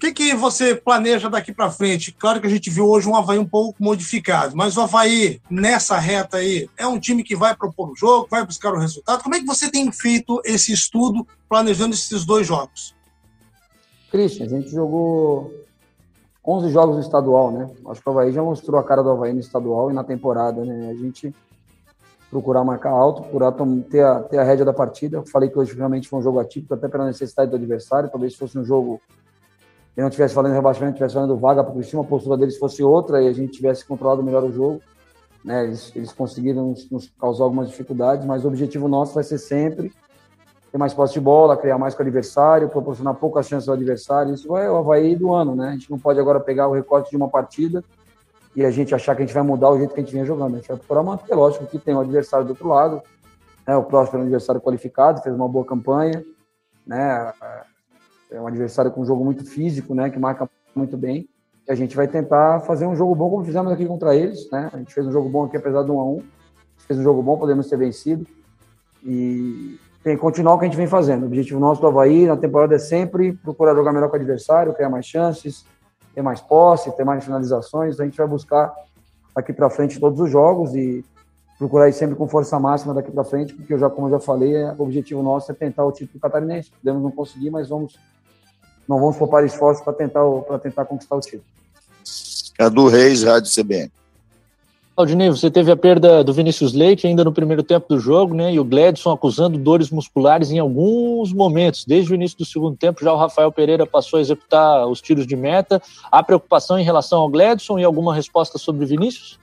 que, que você planeja daqui para frente? Claro que a gente viu hoje um Havaí um pouco modificado, mas o Havaí, nessa reta aí, é um time que vai propor o jogo, vai buscar o resultado. Como é que você tem feito esse estudo planejando esses dois jogos? Christian, a gente jogou 11 jogos no estadual, né? Acho que o Havaí já mostrou a cara do Havaí no estadual e na temporada, né? A gente procurar marcar alto, procurar ter a, ter a rédea da partida. Falei que hoje realmente foi um jogo atípico, até pela necessidade do adversário. Talvez fosse um jogo e não estivesse falando rebaixamento, estivesse falando vaga para o Cristina, a postura deles fosse outra e a gente tivesse controlado melhor o jogo. Né? Eles, eles conseguiram nos, nos, causar algumas dificuldades, mas o objetivo nosso vai ser sempre ter mais posse de bola, criar mais com o adversário, proporcionar poucas chances ao adversário. Isso é o Havaí do ano, né? A gente não pode agora pegar o recorte de uma partida e a gente achar que a gente vai mudar o jeito que a gente vinha jogando. A gente vai procurar manter, lógico, que tem o adversário do outro lado, né? o próximo é um adversário qualificado, fez uma boa campanha, né? é um adversário com um jogo muito físico, né, que marca muito bem. E a gente vai tentar fazer um jogo bom como fizemos aqui contra eles, né? A gente fez um jogo bom aqui apesar de um a um. Fez um jogo bom, podemos ter vencido. E tem que continuar o que a gente vem fazendo. O objetivo nosso do Havaí na temporada é sempre procurar jogar melhor com o adversário, criar mais chances, ter mais posse, ter mais finalizações. A gente vai buscar aqui para frente todos os jogos e procurar ir sempre com força máxima daqui para frente, porque eu já, como eu já falei, o objetivo nosso é tentar o título catarinense. Podemos não conseguir, mas vamos não vamos poupar esforços para tentar, tentar conquistar o título. Cadu Reis, Rádio CBN. Aldinei, você teve a perda do Vinícius Leite ainda no primeiro tempo do jogo, né? E o Gledson acusando dores musculares em alguns momentos. Desde o início do segundo tempo, já o Rafael Pereira passou a executar os tiros de meta. Há preocupação em relação ao Gledson e alguma resposta sobre o Vinícius?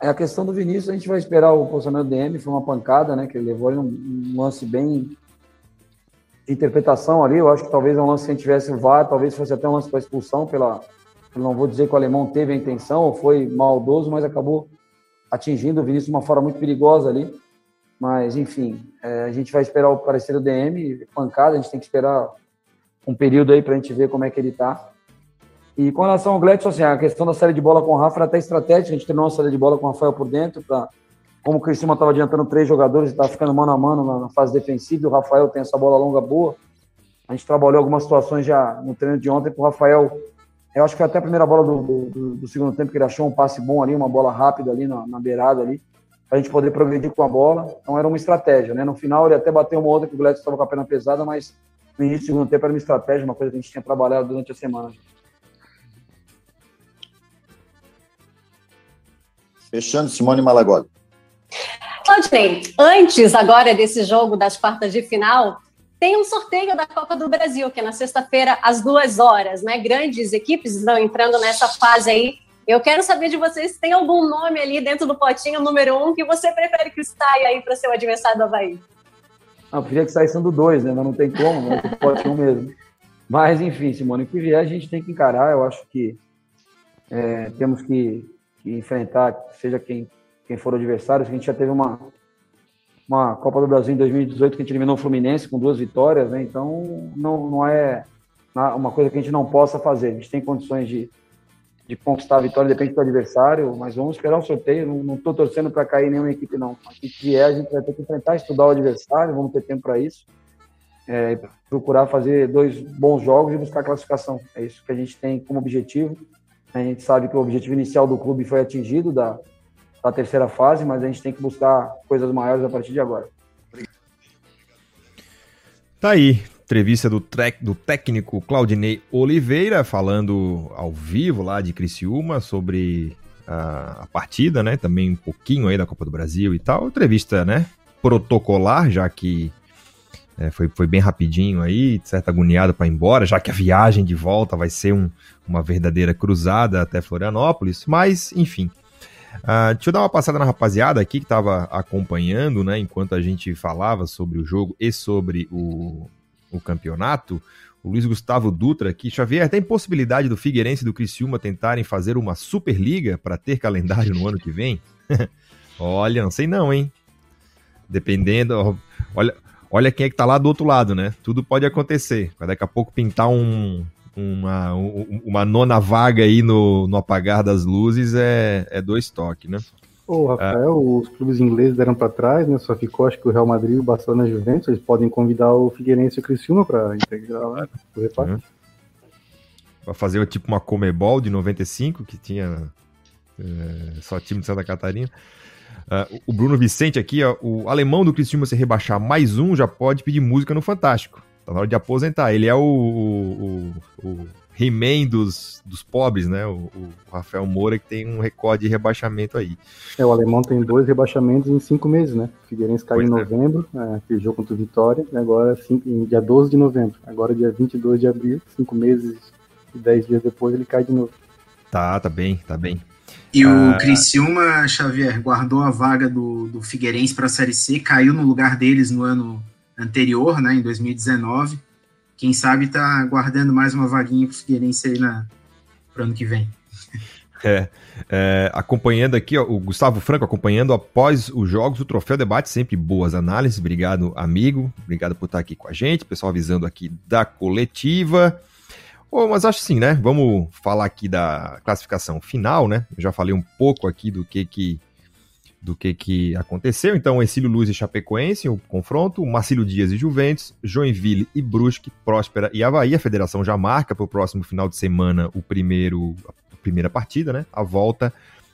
É a questão do Vinícius, a gente vai esperar o posicionamento do DM, foi uma pancada, né? Que ele levou um, um lance bem de interpretação ali. Eu acho que talvez é um lance, se a gente tivesse o VAR, talvez fosse até um lance para expulsão, pela, não vou dizer que o alemão teve a intenção ou foi maldoso, mas acabou atingindo o Vinícius de uma forma muito perigosa ali. Mas, enfim, é, a gente vai esperar o parecer do DM, pancada, a gente tem que esperar um período aí para a gente ver como é que ele está. E com relação ao Gledson, assim, a questão da série de bola com o Rafa era até estratégica, a gente treinou uma série de bola com o Rafael por dentro para como o Cristiano estava adiantando três jogadores e estava ficando mano a mano na, fase defensiva, o Rafael tem essa bola longa boa. A gente trabalhou algumas situações já no treino de ontem com o Rafael. Eu acho que foi até a primeira bola do, do, do, segundo tempo que ele achou um passe bom ali, uma bola rápida ali na, na beirada ali, para a gente poder progredir com a bola. Então era uma estratégia, né? No final ele até bateu uma outra que o Gladys estava com a perna pesada, mas no início do segundo tempo era uma estratégia, uma coisa que a gente tinha trabalhado durante a semana. Fechando, Simone Malagoli. Claudinei, antes agora desse jogo das quartas de final, tem um sorteio da Copa do Brasil, que é na sexta-feira, às duas horas, né? Grandes equipes estão entrando nessa fase aí. Eu quero saber de vocês se tem algum nome ali dentro do potinho número um que você prefere que saia aí para ser o adversário do Havaí. Não, eu preferia que saísse sendo dois, né? Mas não tem como, né? potinho mesmo. Mas, enfim, Simone, o que vier a gente tem que encarar. Eu acho que é, temos que, que, enfrentar, seja quem, quem for o adversário. A gente já teve uma, uma Copa do Brasil em 2018 que a gente eliminou o Fluminense com duas vitórias, né? Então não, não é uma coisa que a gente não possa fazer. A gente tem condições de, de conquistar a vitória, depende do adversário, mas vamos esperar um sorteio. Não estou torcendo para cair nenhuma equipe, não. A que vier, a gente vai ter que enfrentar, estudar o adversário, vamos ter tempo para isso. É, procurar fazer dois bons jogos e buscar classificação. É isso que a gente tem como objetivo. A gente sabe que o objetivo inicial do clube foi atingido, da, da terceira fase, mas a gente tem que buscar coisas maiores a partir de agora. Tá aí, entrevista do, do técnico Claudinei Oliveira, falando ao vivo lá de Criciúma sobre a, a, partida, né? Também um pouquinho aí da Copa do Brasil e tal. Entrevista, né? Protocolar, já que é, foi, foi bem rapidinho aí, certa agoniada para ir embora, já que a viagem de volta vai ser um, uma verdadeira cruzada até Florianópolis. Mas, enfim, Uh, deixa eu dar uma passada na rapaziada aqui que estava acompanhando, né, enquanto a gente falava sobre o jogo e sobre o, o campeonato. O Luiz Gustavo Dutra aqui, Xavier, tem possibilidade do Figueirense e do Criciúma tentarem fazer uma Superliga para ter calendário no ano que vem? olha, não sei não, hein? Dependendo, olha, olha quem é que tá lá do outro lado, né? Tudo pode acontecer. Daqui a pouco pintar um, uma, uma nona vaga aí no, no apagar das luzes é, é dois toques, né? Ô, Rafael, é. os clubes ingleses deram para trás, né? Só ficou, acho que o Real Madrid e o Barcelona Juventus, eles podem convidar o Figueirense e o Criciúma para integrar lá, o reparte. Uhum. Pra fazer tipo uma Comebol de 95, que tinha é, só time de Santa Catarina. Uh, o Bruno Vicente aqui, ó, o alemão do Criciúma se rebaixar mais um já pode pedir música no Fantástico. Tá na hora de aposentar. Ele é o, o, o, o He-Man dos, dos pobres, né? O, o, Rafael Moura, que tem um recorde de rebaixamento aí. É, o alemão tem dois rebaixamentos em cinco meses, né? O Figueirense caiu em é. novembro, é, aquele jogo contra o Vitória, e agora cinco, em dia 12 de novembro. Agora dia 22 de abril, cinco meses e dez dias depois ele cai de novo. Tá, tá bem, tá bem. E ah, o Criciúma, Xavier, guardou a vaga do, do Figueirense para a Série C, caiu no lugar deles no ano anterior, né, em 2019. Quem sabe tá guardando mais uma vaguinha para o Figueirense aí na ano que vem. É, é, acompanhando aqui, ó, o Gustavo Franco acompanhando após os jogos o Troféu Debate, sempre boas análises. Obrigado, amigo. Obrigado por estar aqui com a gente. Pessoal avisando aqui da coletiva. Oh, mas acho sim, né? Vamos falar aqui da classificação final, né? Eu já falei um pouco aqui do que que do que, que aconteceu. Então, Exílio Luz e Chapecoense, o confronto, Marcílio Dias e Juventus, Joinville e Brusque, Próspera e Havaí. A federação já marca para o próximo final de semana o primeiro, a primeira partida, né? A volta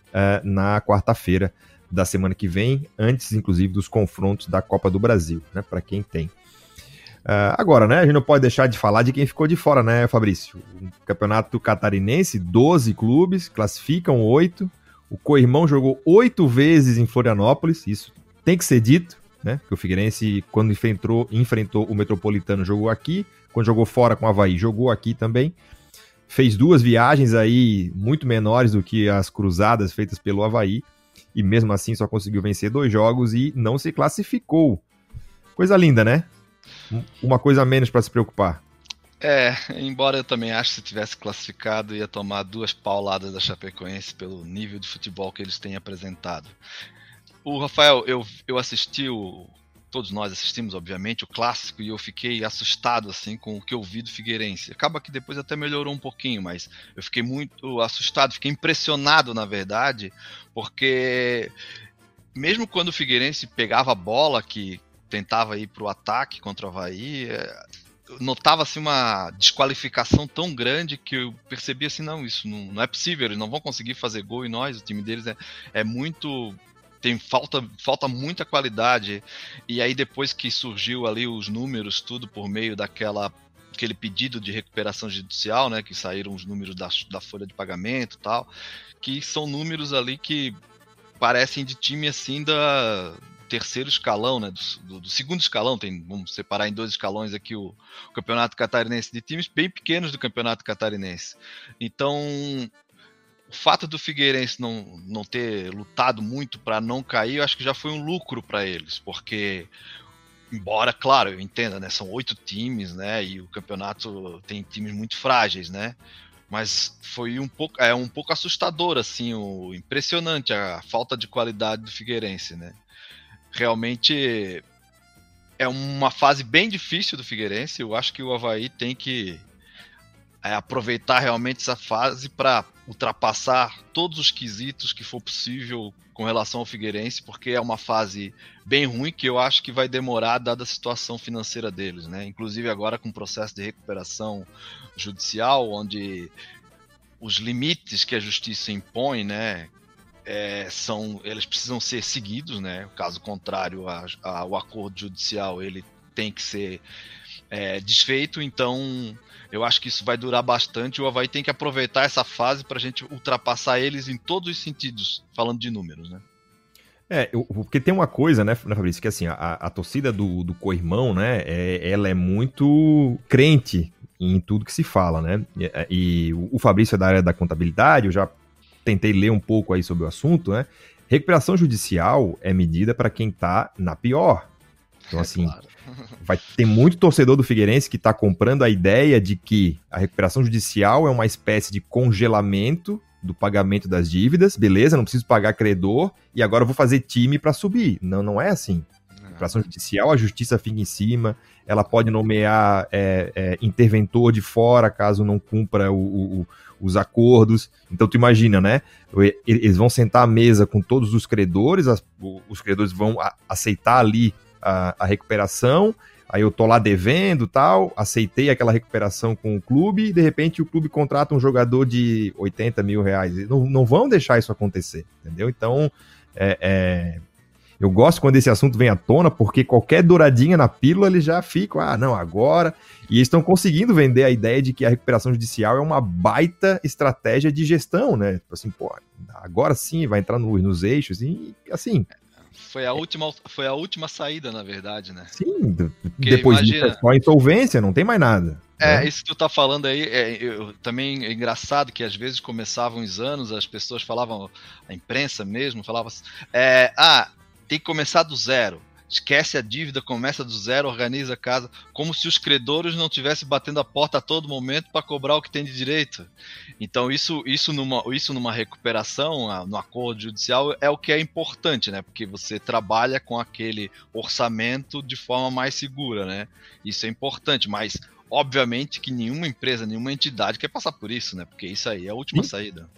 uh, na quarta-feira da semana que vem, antes, inclusive, dos confrontos da Copa do Brasil, né? Para quem tem. Uh, agora, né? A gente não pode deixar de falar de quem ficou de fora, né, Fabrício? O campeonato catarinense, 12 clubes, classificam 8, o co-irmão jogou oito vezes em Florianópolis, isso tem que ser dito, né? Porque o Figueirense, quando enfrentou, enfrentou o Metropolitano, jogou aqui. Quando jogou fora com o Havaí, jogou aqui também. Fez duas viagens aí muito menores do que as cruzadas feitas pelo Havaí. E mesmo assim só conseguiu vencer dois jogos e não se classificou. Coisa linda, né? Uma coisa a menos para se preocupar. É, embora eu também acho que se tivesse classificado ia tomar duas pauladas da Chapecoense pelo nível de futebol que eles têm apresentado. O Rafael, eu, eu assisti o. Todos nós assistimos, obviamente, o clássico e eu fiquei assustado assim com o que eu vi do Figueirense. Acaba que depois até melhorou um pouquinho, mas eu fiquei muito assustado, fiquei impressionado, na verdade, porque mesmo quando o Figueirense pegava a bola que tentava ir para o ataque contra o Havaí, é, notava assim uma desqualificação tão grande que eu percebi assim, não, isso não, não é possível, eles não vão conseguir fazer gol e nós, o time deles é, é muito tem falta falta muita qualidade. E aí depois que surgiu ali os números tudo por meio daquela aquele pedido de recuperação judicial, né, que saíram os números da, da folha de pagamento, tal, que são números ali que parecem de time assim da terceiro escalão, né? Do, do, do, segundo escalão, tem, vamos separar em dois escalões aqui o, o, campeonato catarinense de times bem pequenos do campeonato catarinense. Então, o fato do Figueirense não, não ter lutado muito para não cair, eu acho que já foi um lucro para eles, porque embora, claro, eu entenda, né? São oito times, né? E o campeonato tem times muito frágeis, né? Mas foi um pouco, é um pouco assustador, assim, o impressionante a falta de qualidade do Figueirense, né? Realmente é uma fase bem difícil do Figueirense. Eu acho que o Havaí tem que é, aproveitar realmente essa fase para ultrapassar todos os quesitos que for possível com relação ao Figueirense, porque é uma fase bem ruim que eu acho que vai demorar dada a situação financeira deles, né? Inclusive agora com o processo de recuperação judicial, onde os limites que a justiça impõe, né, é, são, eles precisam ser seguidos, né? Caso contrário, a, a, o acordo judicial ele tem que ser é, desfeito. Então, eu acho que isso vai durar bastante. O Havaí tem que aproveitar essa fase para a gente ultrapassar eles em todos os sentidos, falando de números, né? É, porque tem uma coisa, né, né Fabrício, que assim, a, a torcida do, do co-irmão, né, é, ela é muito crente em tudo que se fala, né? E, e, o Fabrício é da área da contabilidade, eu já tentei ler um pouco aí sobre o assunto, né? Recuperação judicial é medida para quem tá na pior. Então, é assim, claro. vai ter muito torcedor do Figueirense que está comprando a ideia de que a recuperação judicial é uma espécie de congelamento do pagamento das dívidas, beleza, não preciso pagar credor e agora eu vou fazer time para subir. Não, não é assim. Recuperação judicial, a justiça fica em cima, ela pode nomear é, é, interventor de fora caso não cumpra o, o, os acordos. Então tu imagina, né? Eles vão sentar à mesa com todos os credores, os credores vão aceitar ali a, a, recuperação. Aí eu tô lá devendo tal, aceitei aquela recuperação com o clube e de repente o clube contrata um jogador de 80 mil reais. Não, não vão deixar isso acontecer, entendeu? Então, é, é eu gosto quando esse assunto vem à tona, porque qualquer douradinha na pílula eles já ficam, ah, não, agora. E eles estão conseguindo vender a ideia de que a recuperação judicial é uma baita estratégia de gestão, né? Tipo assim, pô, agora sim vai entrar no, nos eixos e assim. Foi a última, foi a última saída, na verdade, né? Sim, Porque depois imagina... disso é só insolvência, não tem mais nada. É, né? isso que tu tá falando aí, é, eu, também é engraçado que às vezes começavam os anos, as pessoas falavam, a imprensa mesmo, falava assim, é, ah, tem que começar do zero. Esquece a dívida, começa do zero, organiza a casa, como se os credores não estivessem batendo a porta a todo momento para cobrar o que tem de direito. Então, isso, isso, numa, isso numa recuperação, no acordo judicial, é o que é importante, né? Porque você trabalha com aquele orçamento de forma mais segura, né? Isso é importante, mas obviamente que nenhuma empresa, nenhuma entidade quer passar por isso, né? Porque isso aí é a última Sim. saída.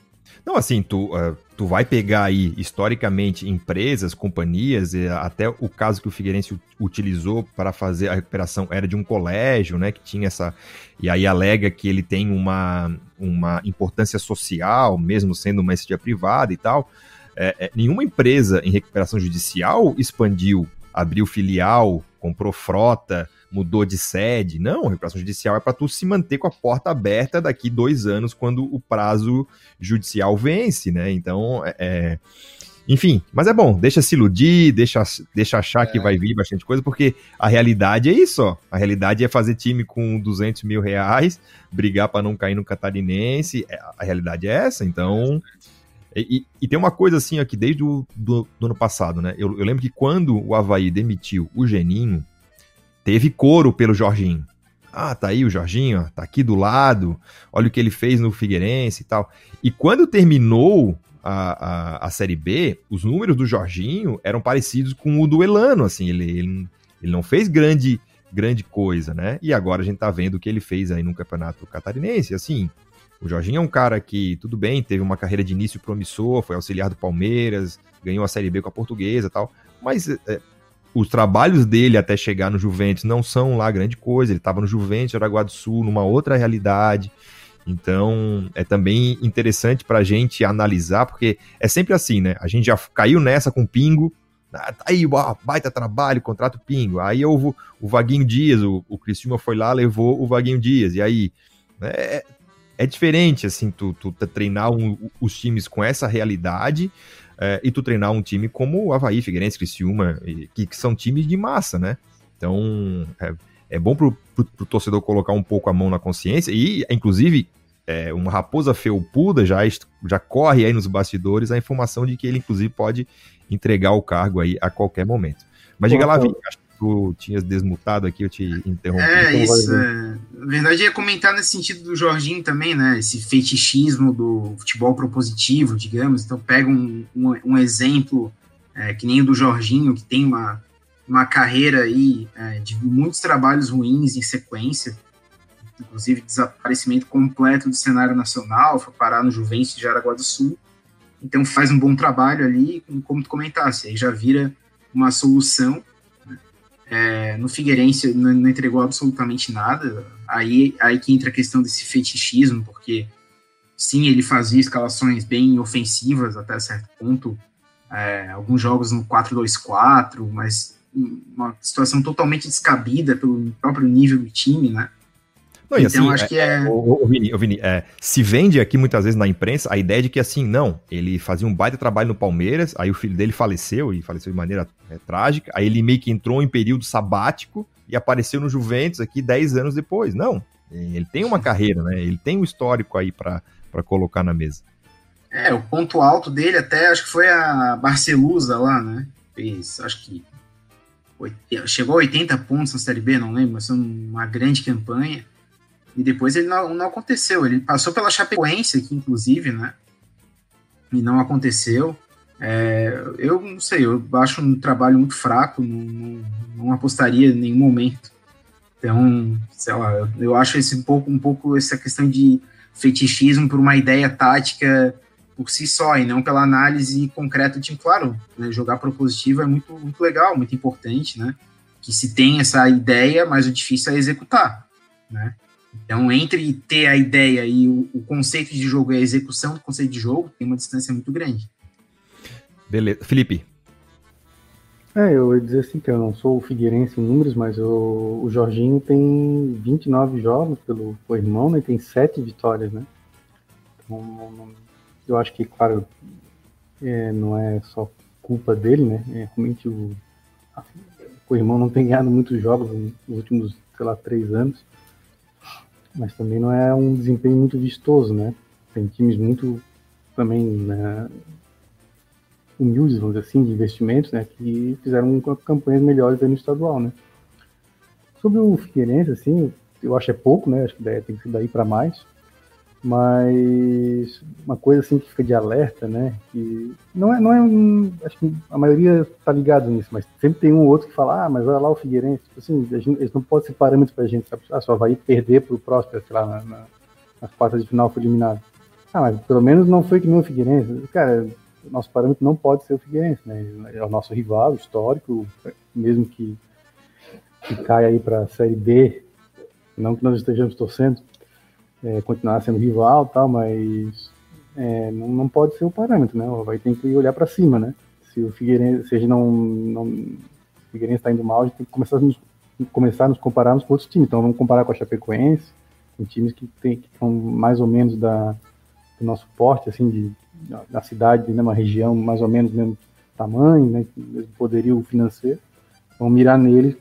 Não, assim, tu, uh, tu vai pegar aí, historicamente, empresas, companhias, até o caso que o Figueirense utilizou para fazer a recuperação era de um colégio, né, que tinha essa... E aí alega que ele tem uma, uma importância social, mesmo sendo uma entidade privada e tal. É, é, nenhuma empresa em recuperação judicial expandiu, abriu filial, comprou frota, mudou de sede. Não, recuperação judicial é para tu se manter com a porta aberta daqui dois anos, quando o prazo judicial vence, né? Então, é, é... Enfim, mas é bom, deixa se iludir, deixa, deixa achar é. que vai vir bastante coisa, porque a realidade é isso, ó. A realidade é fazer time com 200 mil reais, brigar para não cair no catarinense. É, a realidade é essa, então. E, e, tem uma coisa assim aqui, desde o do, do ano passado, né? Eu, eu, lembro que quando o Havaí demitiu o Geninho, teve coro pelo Jorginho. Ah, tá aí o Jorginho, ó, tá aqui do lado, olha o que ele fez no Figueirense e tal. E quando terminou a, a, a Série B, os números do Jorginho eram parecidos com o do Elano, assim, ele, ele, ele não fez grande, grande coisa, né? E agora a gente tá vendo o que ele fez aí no Campeonato Catarinense, assim, o Jorginho é um cara que, tudo bem, teve uma carreira de início promissor, foi auxiliar do Palmeiras, ganhou a Série B com a Portuguesa tal, mas é, os trabalhos dele até chegar no Juventus não são lá grande coisa. Ele estava no Juventus, Araguá do Sul, numa outra realidade. Então, é também interessante para a gente analisar, porque é sempre assim, né? A gente já caiu nessa com o Pingo, ah, tá aí, ó, baita trabalho, contrato Pingo. Aí houve o Vaguinho Dias, o, o foi lá, levou o Vaguinho Dias. E aí, né, é, é diferente, assim, tu, tu treinar um, os times com essa realidade é, e tu treinar um time como o Havaí, Figueirense, Criciúma, e, que, que são times de massa, né? Então, é, é bom pro, pro, pro, torcedor colocar um pouco a mão na consciência e, inclusive, é, uma raposa felpuda já, já corre aí nos bastidores a informação de que ele, inclusive, pode entregar o cargo aí a qualquer momento. Mas diga lá, Vini, tu tinhas desmutado aqui, eu te interrompi. É, isso. É. Na verdade, ia comentar nesse sentido do Jorginho também, né? Esse fetichismo do futebol propositivo, digamos. Então, pega um, um, um exemplo é, que nem o do Jorginho, que tem uma, uma carreira aí é, de muitos trabalhos ruins em sequência, inclusive desaparecimento completo do cenário nacional, foi parar no Juventus de Aragua do Sul. Então, faz um bom trabalho ali, como tu comentasse, aí já vira uma solução é, no Figueirense não, não, entregou absolutamente nada. Aí, aí que entra a questão desse fetichismo, porque sim, ele fazia escalações bem ofensivas até certo ponto, é, alguns jogos no 4-2-4, mas uma situação totalmente descabida pelo próprio nível do time, né? Não, então, assim, acho que é. é o, o, Vini, o Vini é, se vende aqui muitas vezes na imprensa a ideia de que, assim, não, ele fazia um baita trabalho no Palmeiras, aí o filho dele faleceu, e faleceu de maneira é, trágica, aí ele meio que entrou em período sabático e apareceu no Juventus aqui 10 anos depois. Não, ele tem uma carreira, né? Ele tem um histórico aí para colocar na mesa. É, o ponto alto dele até acho que foi a Barcelusa lá, né? Fez, acho que chegou a 80 pontos na Série B, não lembro, mas foi uma grande campanha. E depois ele não, não aconteceu. Ele passou pela Chapecoense aqui, inclusive, né? E não aconteceu. É, eu não sei, eu acho um trabalho muito fraco, não, não, não, apostaria em nenhum momento. Então, sei lá, eu, acho esse um pouco, um pouco essa questão de fetichismo por uma ideia tática por si só e não pela análise concreta time. Claro, né, jogar propositivo é muito, muito legal, muito importante, né? Que se tem essa ideia, mas o difícil é executar, né? Então, entre ter a ideia e o, o, conceito de jogo e a execução do conceito de jogo, tem uma distância muito grande. Beleza. Felipe. É, eu ia dizer assim que eu não sou o Figueirense em números, mas o, o Jorginho tem 29 jogos pelo o irmão, né? Tem 7 vitórias, né? Então, eu acho que, claro, é, não é só culpa dele, né? É, realmente o, o irmão não tem ganhado muitos jogos nos últimos, sei lá, três anos mas também não é um desempenho muito vistoso, né? Tem times muito também né, humildes, vamos dizer assim, de investimentos, né, que fizeram campanhas melhores aí no estadual, né? Sobre o Figueirense, assim, eu acho é pouco, né? Acho que tem que ser daí para mais. Mas uma coisa assim que fica de alerta, né? Que não é, não é um, acho que a maioria tá ligado nisso, mas sempre tem um ou outro que fala, ah, mas olha lá o Figueirense, tipo assim, gente, eles não podem ser parâmetros pra gente, sabe? Ah, só vai perder pro Próspero, sei lá, na, na, nas quartas de final foi eliminado. Ah, mas pelo menos não foi que nem o Figueirense. Cara, o nosso parâmetro não pode ser o Figueirense, né? É o nosso rival histórico, mesmo que, que caia aí para a Série B, não que nós estejamos torcendo, é, continuar sendo rival tal, mas é, não, não, pode ser o parâmetro, né? Vai ter que olhar para cima, né? Se o Figueirense, se não, não o Figueirense está indo mal, a gente tem que começar a nos, começar a nos compararmos com outros times. Então vamos comparar com a Chapecoense, com times que tem que são mais ou menos da do nosso porte, assim, de, da cidade, né, uma região mais ou menos do mesmo tamanho, né, mesmo poderio financeiro. Vamos mirar neles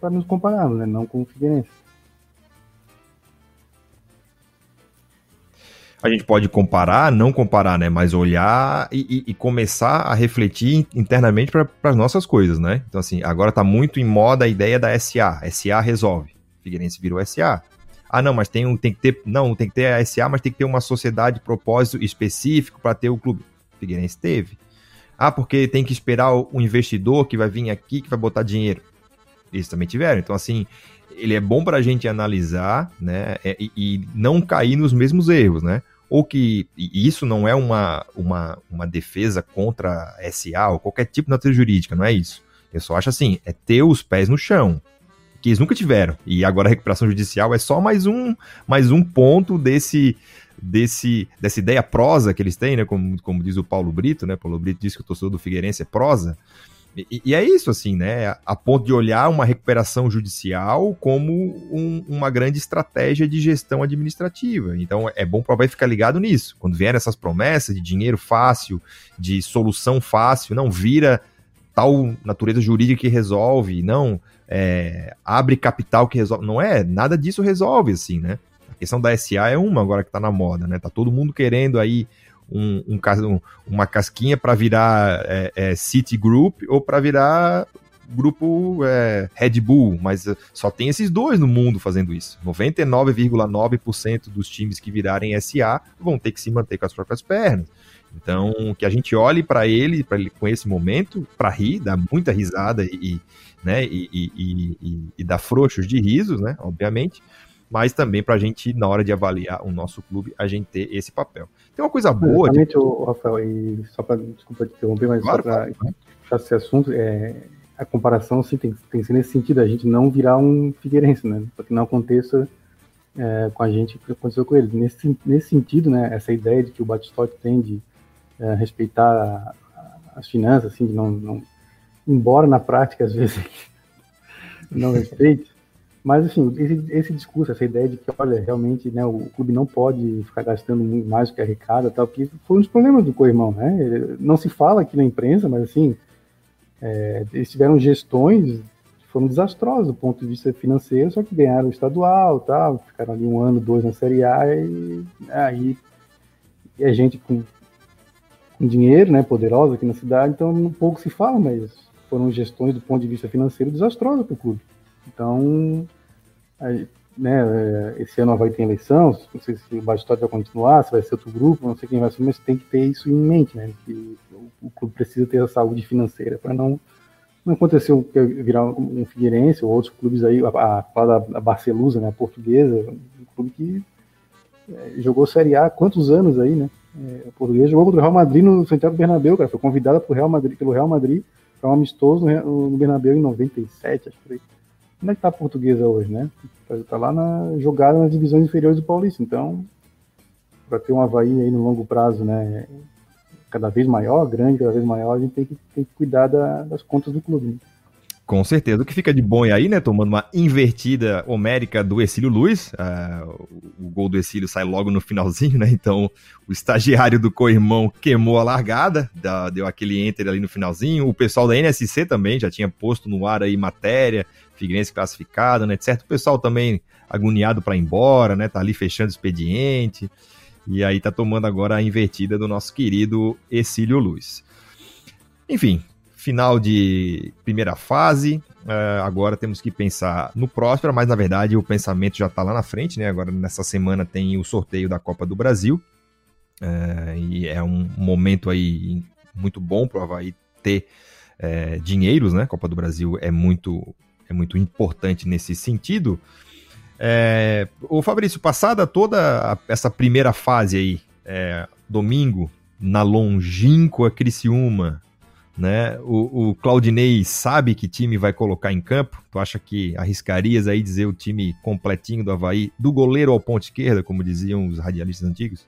para nos compararmos, né, não com o Figueirense. A gente pode comparar, não comparar, né? Mas olhar e, e, e começar a refletir internamente para as nossas coisas, né? Então, assim, agora tá muito em moda a ideia da SA. SA resolve. Figueirense virou SA. Ah, não, mas tem, um, tem que ter. Não, tem que ter a SA, mas tem que ter uma sociedade de propósito específico para ter o clube. Figueirense teve. Ah, porque tem que esperar o investidor que vai vir aqui, que vai botar dinheiro. Eles também tiveram. Então, assim, ele é bom para a gente analisar, né, é, e, e, não cair nos mesmos erros, né? Ou que isso não é uma, uma, uma defesa contra SA ou qualquer tipo de natureza jurídica, não é isso. Eu só acho assim, é ter os pés no chão, que eles nunca tiveram. E agora a recuperação judicial é só mais um, mais um ponto desse, desse, dessa ideia prosa que eles têm, né? Como, como diz o Paulo Brito, né? Paulo Brito diz que o torcedor do Figueirense é prosa. E, e, é isso, assim, né? A ponto de olhar uma recuperação judicial como um, uma grande estratégia de gestão administrativa. Então é bom para o ficar ligado nisso. Quando vierem essas promessas de dinheiro fácil, de solução fácil, não vira tal natureza jurídica que resolve, não é, abre capital que resolve. Não é, nada disso resolve, assim, né? A questão da SA é uma agora que está na moda, né? Tá todo mundo querendo aí um, um, uma casquinha para virar é, é, City Group ou para virar grupo é, Red Bull, mas só tem esses dois no mundo fazendo isso. 99,9% dos times que virarem SA vão ter que se manter com as próprias pernas. Então, que a gente olhe para ele, para ele com esse momento, para rir, dar muita risada e, né, e, e, e, e dar frouxos de risos, né, obviamente, mas também para a gente, na hora de avaliar o nosso clube, a gente ter esse papel. Tem uma coisa boa. Exatamente, de... o Rafael, e só para desculpa te interromper, mas claro, só para fechar esse assunto, é, a comparação sim, tem, tem que ser nesse sentido, a gente não virar um Figueirense, né? Para que não aconteça é, com a gente o que aconteceu com ele. Nesse, nesse sentido, né, essa ideia de que o Batistotti tem de é, respeitar as finanças, assim, de não, não, embora na prática às vezes não respeite, mas, assim, esse, esse, discurso, essa ideia de que, olha, realmente, né, o clube não pode ficar gastando mais do que arrecada, tal, porque foi um dos problemas do Coirmão, né? Não se fala aqui na imprensa, mas, assim, é, eles tiveram gestões que foram desastrosas do ponto de vista financeiro, só que ganharam o estadual, tal, ficaram ali um ano, dois na Série A, e aí e a gente com, com dinheiro, né, poderosa aqui na cidade, então pouco se fala, mas foram gestões do ponto de vista financeiro desastrosas para o clube. Então, aí, né, é, esse ano vai ter eleição, não sei se o Batistote vai continuar, se vai ser outro grupo, não sei quem vai assumir, mas tem que ter isso em mente, né, que o, clube precisa ter a saúde financeira para não, não acontecer o que virar um Figueirense ou outros clubes aí, a, a, a, Barcelusa, né, a portuguesa, um clube que é, jogou Série A há quantos anos aí, né, é, a portuguesa jogou contra o Real Madrid no Santiago Bernabéu, cara, foi convidada pro Real Madrid, pelo Real Madrid para um amistoso no, no Bernabéu em 97, acho que como é que tá a portuguesa hoje, né? Tá, lá na jogada nas divisões inferiores do Paulista. Então, para ter um Havaí aí no longo prazo, né? Cada vez maior, grande, cada vez maior, a gente tem que, tem que cuidar da, das contas do clube. Né? Com certeza. O que fica de bom aí, né? Tomando uma invertida homérica do Exílio Luiz. Uh, o gol do Exílio sai logo no finalzinho, né? Então, o estagiário do co-irmão queimou a largada, deu aquele enter ali no finalzinho. O pessoal da NSC também já tinha posto no ar aí matéria, Figueirense classificado, né? Certo, o pessoal também agoniado para ir embora, né? Tá ali fechando expediente. E aí tá tomando agora a invertida do nosso querido Exílio Luiz. Enfim, final de primeira fase. Uh, agora temos que pensar no Próspera, mas na verdade o pensamento já está lá na frente, né? Agora nessa semana tem o sorteio da Copa do Brasil. Uh, e é um momento aí muito bom para o Havaí ter uh, dinheiros, né? Copa do Brasil é muito, é muito importante nesse sentido. É, o Fabrício, passada toda a, essa primeira fase aí, é, domingo, na longínqua Criciúma, né? O, o Claudinei sabe que time vai colocar em campo? Tu acha que arriscarias aí dizer o time completinho do Havaí, do goleiro ao ponto esquerda, como diziam os radialistas antigos?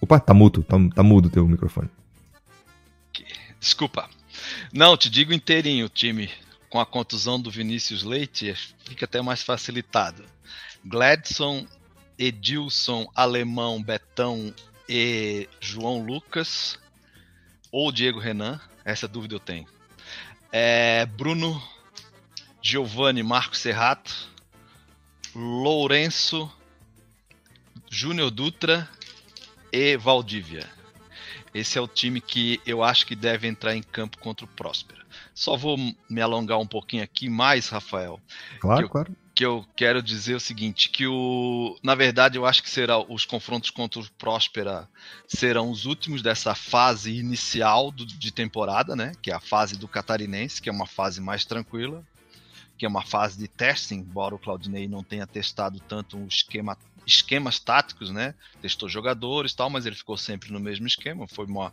Opa, tá mudo, tá, tá mudo o teu microfone. Desculpa. Não, te digo inteirinho time. Com a contusão do Vinícius Leite, fica até mais facilitado. Gladson, Edilson, Alemão, Betão, e João Lucas ou Diego Renan, essa dúvida eu tenho. É, Bruno, Giovanni, Marcos Serrato, Lourenço, Júnior Dutra e Valdívia. Esse é o time que eu acho que deve entrar em campo contra o Próspera. Só vou me alongar um pouquinho aqui mais, Rafael. Claro, eu, claro que eu quero dizer o seguinte, que o, na verdade eu acho que será os confrontos contra o Próspera serão os últimos dessa fase inicial do, de temporada, né? Que é a fase do Catarinense, que é uma fase mais tranquila, que é uma fase de teste, embora o Claudinei não tenha testado tanto um esquema, esquemas táticos, né? Testou jogadores, tal, mas ele ficou sempre no mesmo esquema. Foi uma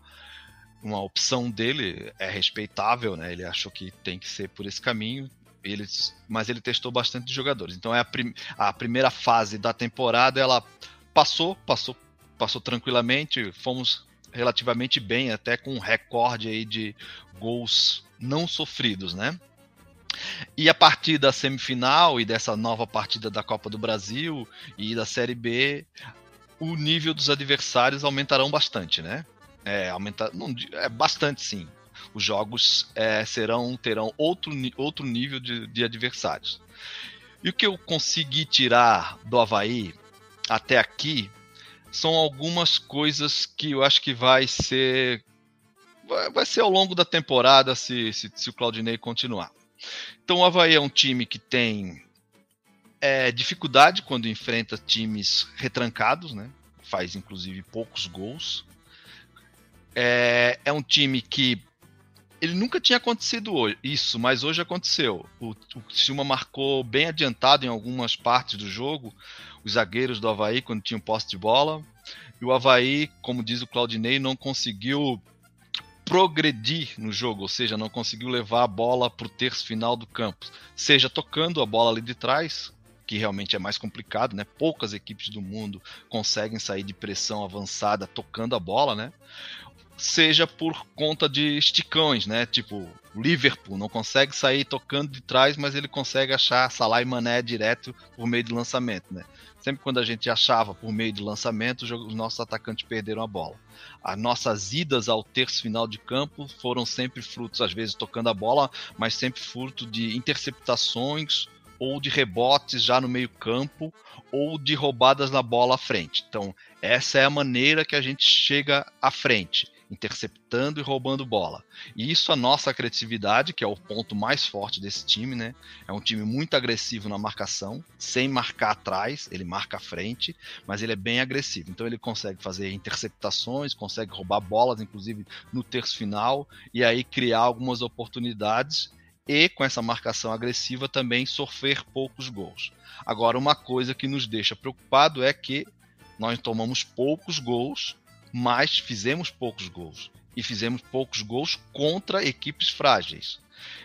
uma opção dele é respeitável, né? Ele achou que tem que ser por esse caminho ele, mas ele testou bastante jogadores. Então é a, prim, a primeira fase da temporada, ela passou, passou, passou tranquilamente. Fomos relativamente bem, até com um recorde aí de gols não sofridos, né? E a partir da semifinal e dessa nova partida da Copa do Brasil e da Série B, o nível dos adversários aumentarão bastante, né? É, aumentar, não, é bastante sim. Os jogos é, serão terão outro, outro nível de, de adversários. E o que eu consegui tirar do Havaí até aqui são algumas coisas que eu acho que vai ser vai ser ao longo da temporada se, se, se o Claudinei continuar. Então o Havaí é um time que tem é, dificuldade quando enfrenta times retrancados, né? Faz inclusive poucos gols. É, é um time que ele nunca tinha acontecido hoje, isso, mas hoje aconteceu. O, o Silma marcou bem adiantado em algumas partes do jogo, os zagueiros do Havaí, quando tinham posse de bola. E o Havaí, como diz o Claudinei, não conseguiu progredir no jogo, ou seja, não conseguiu levar a bola para o terço final do campo, seja tocando a bola ali de trás, que realmente é mais complicado, né? Poucas equipes do mundo conseguem sair de pressão avançada tocando a bola, né? Seja por conta de esticões, né? Tipo, Liverpool não consegue sair tocando de trás, mas ele consegue achar Salah e Mané direto por meio de lançamento, né? Sempre quando a gente achava por meio de lançamento, os nossos atacantes perderam a bola. As nossas idas ao terço final de campo foram sempre frutos, às vezes tocando a bola, mas sempre fruto de interceptações ou de rebotes já no meio campo ou de roubadas na bola à frente. Então, essa é a maneira que a gente chega à frente interceptando e roubando bola. E isso a nossa criatividade, que é o ponto mais forte desse time, né? É um time muito agressivo na marcação, sem marcar atrás, ele marca frente, mas ele é bem agressivo. Então ele consegue fazer interceptações, consegue roubar bolas, inclusive no terço final, e aí criar algumas oportunidades e com essa marcação agressiva também sofrer poucos gols. Agora, uma coisa que nos deixa preocupado é que nós tomamos poucos gols mas fizemos poucos gols. E fizemos poucos gols contra equipes frágeis.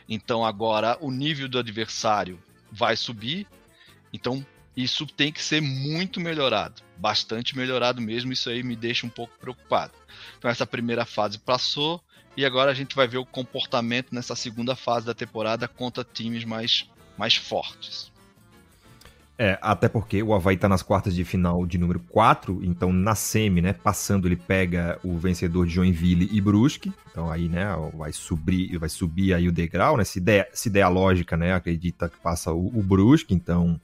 Então agora o nível do adversário vai subir. Então isso tem que ser muito melhorado, bastante melhorado mesmo. Isso aí me deixa um pouco preocupado. Então essa primeira fase passou e agora a gente vai ver o comportamento nessa segunda fase da temporada contra times mais, mais fortes. É, até porque o Havaí tá nas quartas de final de número 4, então na semi, né, passando ele pega o vencedor de Joinville e Brusque, então aí, né, vai subir, vai subir aí o degrau, né, se der, se der a lógica, né, acredita que passa o, o Brusque, então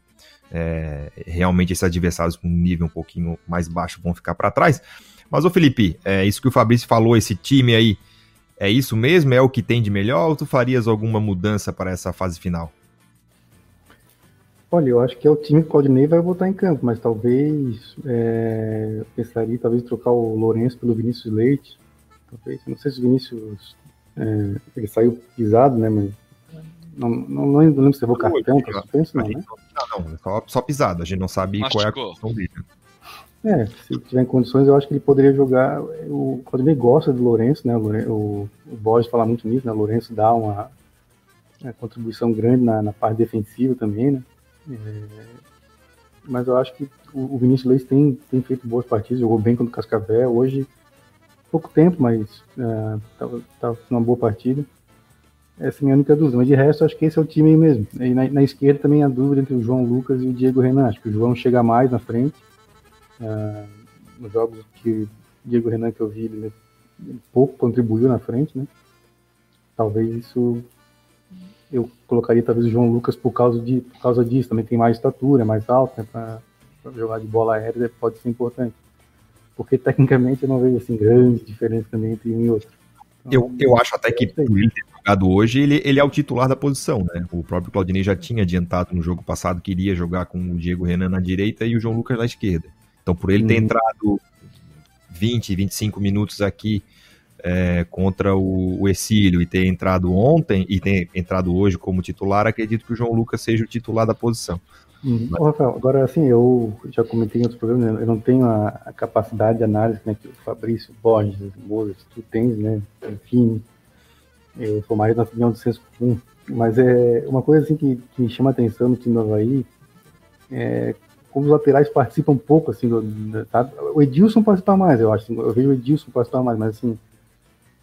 é, realmente esses adversários com nível um pouquinho mais baixo vão ficar para trás. Mas, ô Felipe, é isso que o Fabrício falou, esse time aí, é isso mesmo? É o que tem de melhor ou tu farias alguma mudança para essa fase final? Olha, eu acho que é o time que o Claudinei vai voltar em campo, mas talvez é, pensaria talvez trocar o Lourenço pelo Vinícius Leite. Talvez, não sei se o Vinícius é, ele saiu pisado, né? Mas não, não, não lembro se levou cartão, tá suspenso, não, né? Não, não, só, só pisado, a gente não sabe Machucou. qual é a condição dele. É, se tiver em condições, eu acho que ele poderia jogar. O Claudinei gosta do Lourenço, né? O, o, o Borges fala muito nisso, né? O Lourenço dá uma, uma contribuição grande na, na parte defensiva também, né? É, mas eu acho que o, Vinícius Leite tem, tem feito boas partidas, jogou bem contra o Cascavel. Hoje, pouco tempo, mas estava é, uma boa partida. Essa é a minha única dúvida. Mas de resto, acho que esse é o time aí mesmo. E na, na, esquerda também a dúvida entre o João Lucas e o Diego Renan. Acho que o João chega mais na frente. É, nos jogos que o Diego Renan que eu vi, ele pouco contribuiu na frente, né? Talvez isso eu colocaria talvez o João Lucas por causa, de, por causa disso. Também tem mais estatura, é mais alto, né, para jogar de bola aérea pode ser importante. Porque tecnicamente eu não vejo assim grande diferença também entre um e outro. Então, eu, eu acho até que por ele ter jogado hoje, ele, ele é o titular da posição, né? O próprio Claudinei já tinha adiantado no jogo passado que iria jogar com o Diego Renan na direita e o João Lucas na esquerda. Então, por ele ter uhum. entrado 20, 25 minutos aqui é, contra o, o Exílio e ter entrado ontem e ter entrado hoje como titular, acredito que o João Lucas seja o titular da posição. Uhum. Mas... Rafael, agora assim, eu já comentei em outros programas, né, eu não tenho a, a capacidade de análise né, que o Fabrício Borges, Moura, tu tens, né? Enfim, eu sou mais na opinião do senso comum. Mas é uma coisa assim que, que me chama a atenção no time do Havaí é como os laterais participam um pouco, assim, do, sabe? O Edilson participa mais, eu acho. Eu vejo o Edilson participar mais, mas assim,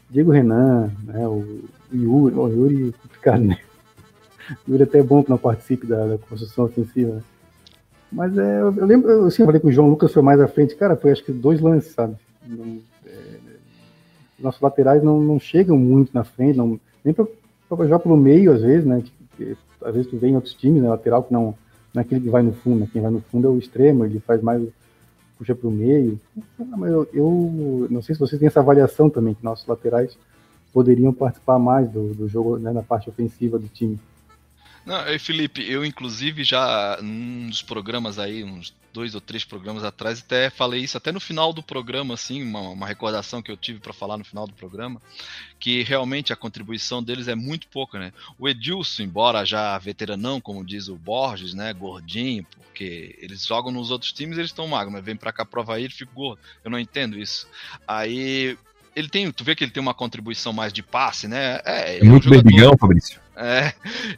Diego Renan, né, o Yuri, o Yuri é complicado, né? O Yuri é até bom que não participe da, da construção ofensiva. Né? Mas é, eu, lembro, eu sempre falei que o João Lucas foi mais à frente, cara, foi acho que dois lances, sabe? Não, é, nossos laterais não, não chegam muito na frente, não, nem para jogar pelo meio, às vezes, né? Tipo, às vezes tu vê em outros times, né? Lateral que não, não é aquele que vai no fundo, né? Quem vai no fundo é o extremo, ele faz mais, puxa para o meio. Mas eu, eu, não sei se vocês têm essa avaliação também, que nossos laterais poderiam participar mais do, do jogo, né? Na parte ofensiva do time. Não, Felipe, eu inclusive já num dos programas aí, uns dois ou três programas atrás, até falei isso até no final do programa, assim, uma, uma recordação que eu tive para falar no final do programa, que realmente a contribuição deles é muito pouca, né? O Edilson, embora já veteranão, como diz o Borges, né, gordinho, porque eles jogam nos outros times eles estão magros, mas vem para cá provar ele, fica gordo. Eu não entendo isso. Aí ele tem, tu vê que ele tem uma contribuição mais de passe, né? É, é muito é um jogador, Fabrício. É,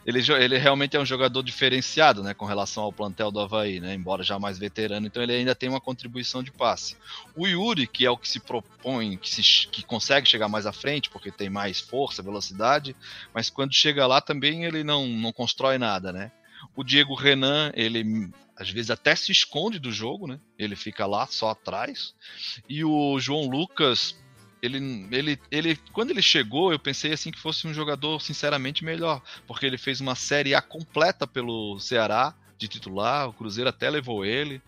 ele, ele realmente é um jogador diferenciado, né, com relação ao plantel do Havaí, né, embora já mais veterano, então ele ainda tem uma contribuição de passe. O Yuri, que é o que se propõe, que, se, que consegue chegar mais à frente, porque tem mais força, velocidade, mas quando chega lá também ele não, não constrói nada, né. O Diego Renan, ele às vezes até se esconde do jogo, né, ele fica lá só atrás, e o João Lucas ele, ele, ele, quando ele chegou, eu pensei assim que fosse um jogador sinceramente melhor, porque ele fez uma série A completa pelo Ceará de titular, o Cruzeiro até levou ele,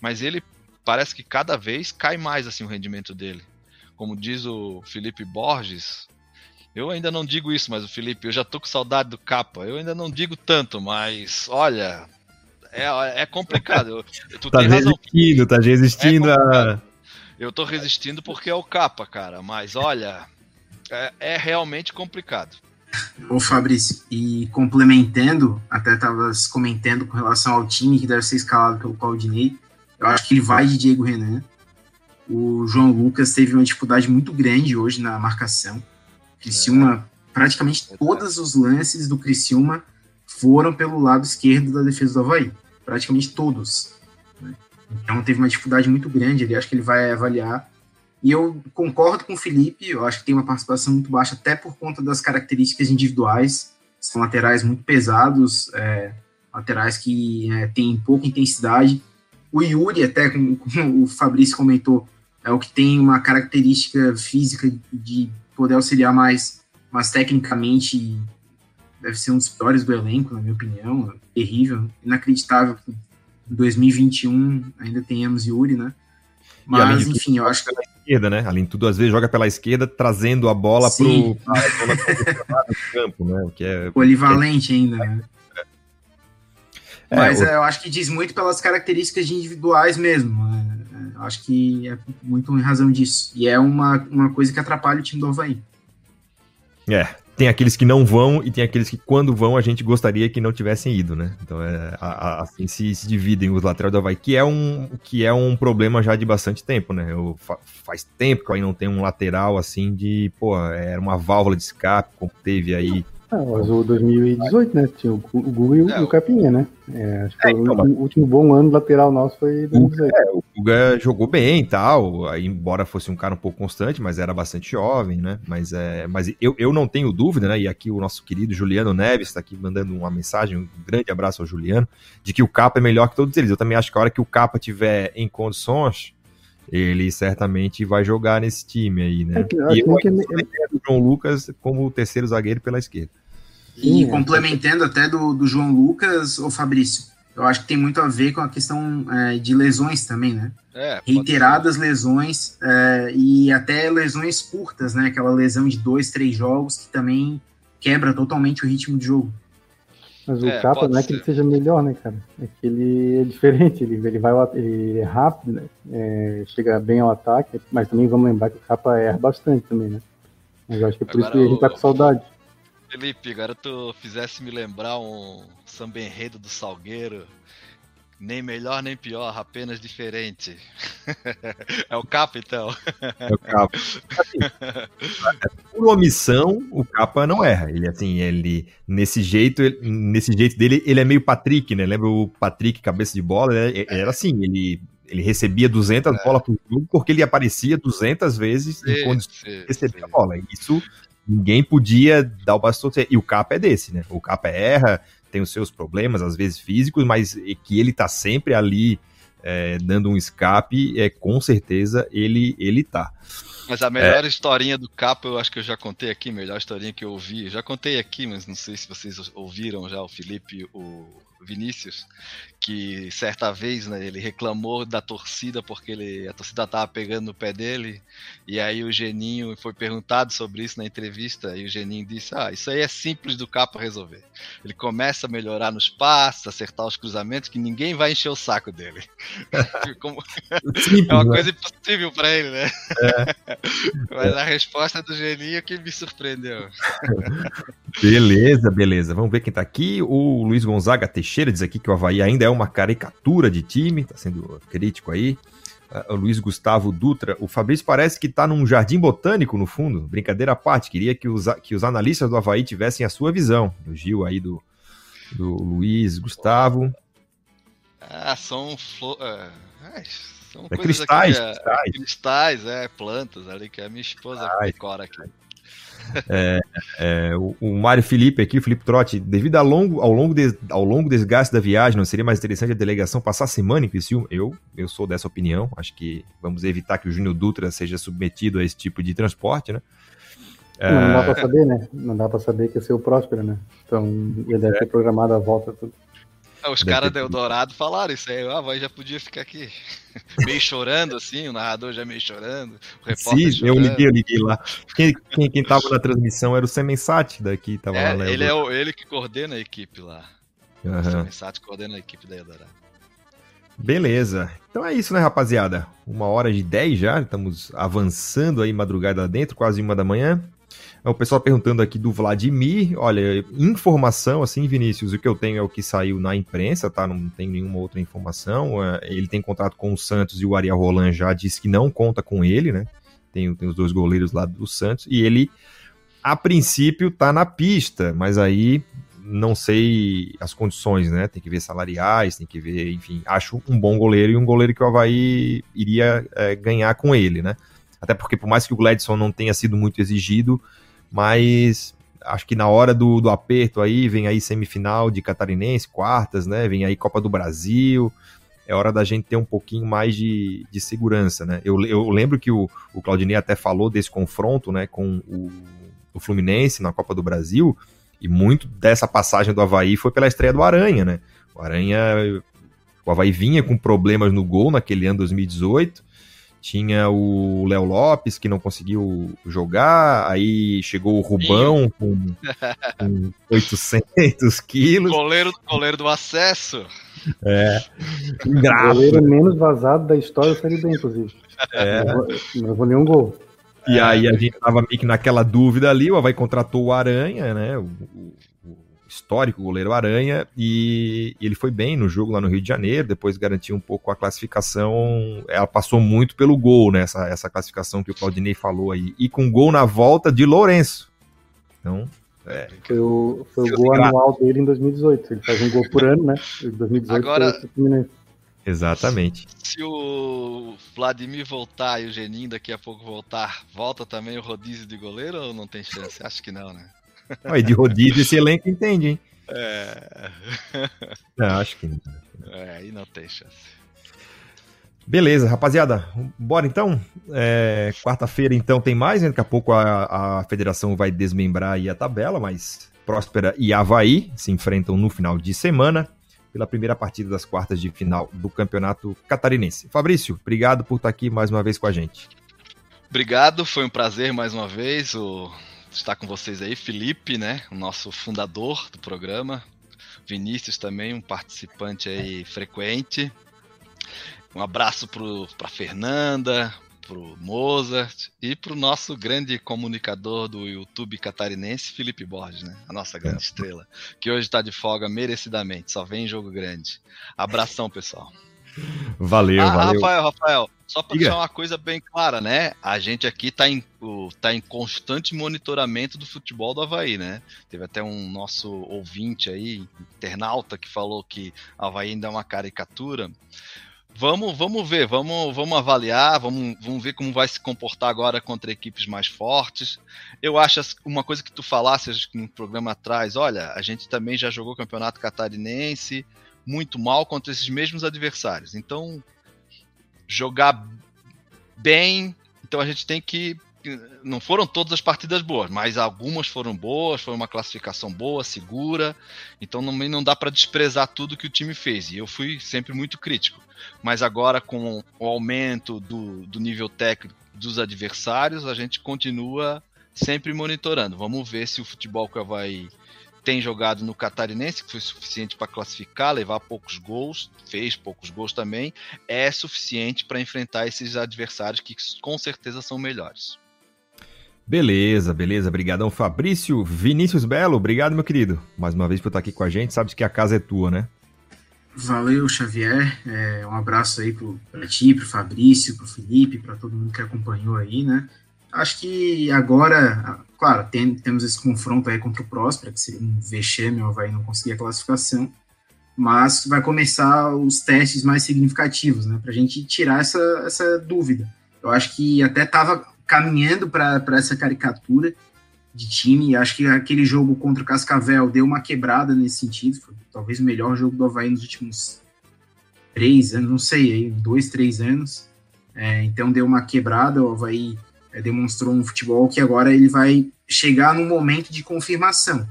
mas ele parece que cada vez cai mais assim o rendimento dele. Como diz o Felipe Borges, eu ainda não digo isso, mas o Felipe, eu já tô com saudade do capa. Eu ainda não digo tanto, mas olha, é, é complicado. Tu tá resistindo, tá resistindo é a eu tô resistindo porque é o capa, cara. Mas olha, é, é realmente complicado. Ô Fabrício, e complementando, até tava comentando com relação ao time que deve ser escalado pelo Claudinei, eu acho que ele vai de Diego Renan. O João Lucas teve uma dificuldade muito grande hoje na marcação. Criciúma, é. praticamente é. todos os lances do Criciúma foram pelo lado esquerdo da defesa do Havaí. Praticamente todos. Então teve uma dificuldade muito grande ali, acho que ele vai avaliar. E eu concordo com o Felipe, eu acho que tem uma participação muito baixa, até por conta das características individuais. São laterais muito pesados, é, laterais que é, têm pouca intensidade. O Yuri, até como, como, o Fabrício comentou, é o que tem uma característica física de poder auxiliar mais, mas tecnicamente deve ser um dos piores do elenco, na minha opinião. Terrível, inacreditável 2021 ainda tenhamos Yuri, né? Mas, enfim, eu acho que. Esquerda, né? Além de tudo, às vezes joga pela esquerda, trazendo a bola Sim. pro campo, né? O que é. Polivalente ainda, né? É, Mas o... é, eu acho que diz muito pelas características individuais mesmo. É, eu acho que é muito em razão disso. E é uma, uma coisa que atrapalha o time do Havaí. É, tem aqueles que não vão e tem aqueles que quando vão a gente gostaria que não tivessem ido, né? Então é, a, a, assim se, se, dividem os laterais do Havaí, que é, um, que é um problema já de bastante tempo, né? Eu, faz tempo que Havaí não tem um lateral assim de, pô, era uma válvula de escape, como teve aí ah, mas o 2018, né? Tinha o, Guga e o, é, o Capinha, né? É, acho que é, então, o, o, último bom ano lateral nosso foi 2018. É, o Guga jogou bem e tal, aí, embora fosse um cara um pouco constante, mas era bastante jovem, né? Mas, é, mas eu, eu não tenho dúvida, né? E aqui o nosso querido Juliano Neves está aqui mandando uma mensagem, um grande abraço ao Juliano, de que o Capa é melhor que todos eles. Eu também acho que a hora que o Capa tiver em condições, ele certamente vai jogar nesse time aí, né? É, e eu que é... o João Lucas como o terceiro zagueiro pela esquerda. E Sim, complementando é. até do, do João Lucas, ou Fabrício, eu acho que tem muito a ver com a questão é, de lesões também, né? É, Reiteradas lesões é, e até lesões curtas, né? Aquela lesão de dois, três jogos que também quebra totalmente o ritmo de jogo. Mas o é, capa não é que ele seja melhor, né, cara? É que ele é diferente, ele, ele vai ele é rápido, né? É, chega bem ao ataque, mas também vamos lembrar que o capa erra bastante também, né? Mas eu acho que é por Agora, isso que a gente tá com saudade. Felipe, agora tu fizesse me lembrar um samba enredo do Salgueiro. Nem melhor nem pior, apenas diferente. é o capa então. É o capa. Por omissão, o capa não erra. Ele assim, ele nesse jeito, ele, nesse jeito dele, ele é meio Patrick, né? Lembra o Patrick cabeça de bola? Ele era assim, ele ele recebia 200 é. bolas por jogo porque ele aparecia 200 vezes sim, quando sim, recebia sim. a bola. Isso ninguém podia dar o bastão. E o capa é desse, né? O capa erra, tem os seus problemas, às vezes físicos, mas que ele tá sempre ali é, dando um escape, é com certeza ele ele tá. Mas a melhor é. historinha do Capa, eu acho que eu já contei aqui, melhor historinha que eu ouvi. já contei aqui, mas não sei se vocês ouviram já o Felipe, o Vinícius, que certa vez né, ele reclamou da torcida porque ele, a torcida tava pegando no pé dele, e aí o Geninho foi perguntado sobre isso na entrevista, e o Geninho disse: Ah, isso aí é simples do capa resolver. Ele começa a melhorar nos passos, acertar os cruzamentos, que ninguém vai encher o saco dele. Como... Simples, é uma né? coisa impossível para ele, né? É. Mas a resposta do Geninho é que me surpreendeu. beleza, beleza. Vamos ver quem tá aqui. O Luiz Gonzaga Teixeira diz aqui que o Havaí ainda é uma caricatura de time, tá sendo crítico aí. Uh, o Luiz Gustavo Dutra, o Fabrício parece que tá num jardim botânico no fundo. Brincadeira à parte, queria que os, que os analistas do Havaí tivessem a sua visão. O Gil aí do, do Luiz Gustavo. Ah, são flores. É, são é cristais, aqui, cristais. cristais, é, plantas ali que a minha esposa decora aqui. É, é, o, o Mário Felipe aqui, o Felipe Trotti, devido ao longo, ao, longo de, ao longo desgaste da viagem, não seria mais interessante a delegação passar a semana em Criciúma? Eu, eu sou dessa opinião. Acho que vamos evitar que o Júnior Dutra seja submetido a esse tipo de transporte, né? Não, não dá para saber, né? Não dá para saber que é ser o Próspero, né? Então ele deve ter programado a volta tudo. É, os caras da Eldorado falaram isso aí, ah, vai já podia ficar aqui. meio chorando, assim, o narrador já meio chorando, o repórter Sim, chorando. eu liguei, eu liguei lá. Quem, quem, quem tava na transmissão era o Semensat daqui, tava é, lá. Ele é o, ele que coordena a equipe lá. Uhum. O Semensat coordena a equipe da Eldorado. Beleza. Então é isso, né, rapaziada? Uma hora de 10 já, estamos avançando aí madrugada dentro, quase uma da manhã. É o pessoal perguntando aqui do Vladimir. Olha, informação, assim, Vinícius, o que eu tenho é o que saiu na imprensa, tá? Não tem nenhuma outra informação. É, ele tem contrato com o Santos e o Ariel Roland já disse que não conta com ele, né? Tem, tem os dois goleiros lá do Santos. E ele, a princípio, tá na pista, mas aí não sei as condições, né? Tem que ver salariais, tem que ver, enfim. Acho um bom goleiro e um goleiro que o Havaí iria é, ganhar com ele, né? Até porque, por mais que o Gladson não tenha sido muito exigido, mas acho que na hora do, do aperto aí, vem aí semifinal de catarinense, quartas, né? Vem aí Copa do Brasil. É hora da gente ter um pouquinho mais de, de segurança, né? Eu, eu lembro que o, o Claudinei até falou desse confronto, né, com o, o Fluminense na Copa do Brasil, e muito dessa passagem do Havaí foi pela estreia do Aranha, né? O Aranha, o Havaí vinha com problemas no gol naquele ano 2018, tinha o Léo Lopes, que não conseguiu jogar. Aí chegou o Rubão com, com 800 quilos. Goleiro, goleiro do acesso. É. O goleiro menos vazado da história do Série B, inclusive. É. Não levou nenhum gol. E aí a gente tava meio que naquela dúvida ali, o Havaí contratou o Aranha, né? O, histórico goleiro Aranha, e, e, ele foi bem no jogo lá no Rio de Janeiro, depois garantiu um pouco a classificação, ela passou muito pelo gol, né, essa, essa classificação que o Claudinei falou aí, e com gol na volta de Lourenço. Então, é. Foi o, foi o gol anual dele em 2018, ele faz um gol por ano, né, em 2018 Agora... Exatamente. Se o Vladimir voltar e o Geninho daqui a pouco voltar, volta também o rodízio de goleiro ou não tem chance? Acho que não, né? Aí de rodízio esse elenco entende, hein? É. Não, acho que não. É, aí não tem chance. Beleza, rapaziada. Bora então. É, Quarta-feira, então, tem mais. Né? Daqui a pouco a, a federação vai desmembrar aí a tabela, mas Próspera e Havaí se enfrentam no final de semana pela primeira partida das quartas de final do Campeonato Catarinense. Fabrício, obrigado por estar aqui mais uma vez com a gente. Obrigado, foi um prazer mais uma vez. O estar com vocês aí, Felipe, né, o nosso fundador do programa, Vinícius também, um participante aí frequente. Um abraço para Fernanda, pro Mozart e pro nosso grande comunicador do YouTube catarinense, Felipe Borges, né? A nossa grande é. estrela, que hoje está de folga merecidamente, só vem jogo grande. Abração, pessoal. Valeu, ah, valeu. Rafael, Rafael, só para deixar uma coisa bem clara, né? A gente aqui está em, tá em constante monitoramento do futebol do Havaí, né? Teve até um nosso ouvinte aí, internauta, que falou que Havaí ainda é uma caricatura. Vamos, vamos ver, vamos, vamos avaliar, vamos, vamos ver como vai se comportar agora contra equipes mais fortes. Eu acho uma coisa que tu falasse no programa atrás, olha, a gente também já jogou campeonato catarinense muito mal contra esses mesmos adversários. Então, jogar bem, então a gente tem que não foram todas as partidas boas, mas algumas foram boas, foi uma classificação boa, segura. Então não, não dá para desprezar tudo que o time fez. E eu fui sempre muito crítico. Mas agora, com o aumento do, do nível técnico dos adversários, a gente continua sempre monitorando. Vamos ver se o futebol que vai tem jogado no Catarinense, que foi suficiente para classificar, levar poucos gols, fez poucos gols também, é suficiente para enfrentar esses adversários que com certeza são melhores. Beleza, beleza. Obrigadão, Fabrício. Vinícius Belo, obrigado, meu querido. Mais uma vez por estar aqui com a gente. Sabes que a casa é tua, né? Valeu, Xavier. É, um abraço aí para ti, para Fabrício, para Felipe, para todo mundo que acompanhou aí, né? Acho que agora, claro, tem, temos esse confronto aí contra o Próspera, que seria um vexame, o Havaí não conseguir a classificação, mas vai começar os testes mais significativos, né? Para a gente tirar essa, essa dúvida. Eu acho que até estava caminhando para essa caricatura de time. Acho que aquele jogo contra o Cascavel deu uma quebrada nesse sentido. Foi talvez o melhor jogo do Havaí nos últimos três anos, não sei, dois, três anos. É, então deu uma quebrada. O Havaí é, demonstrou um futebol que agora ele vai chegar no momento de confirmação.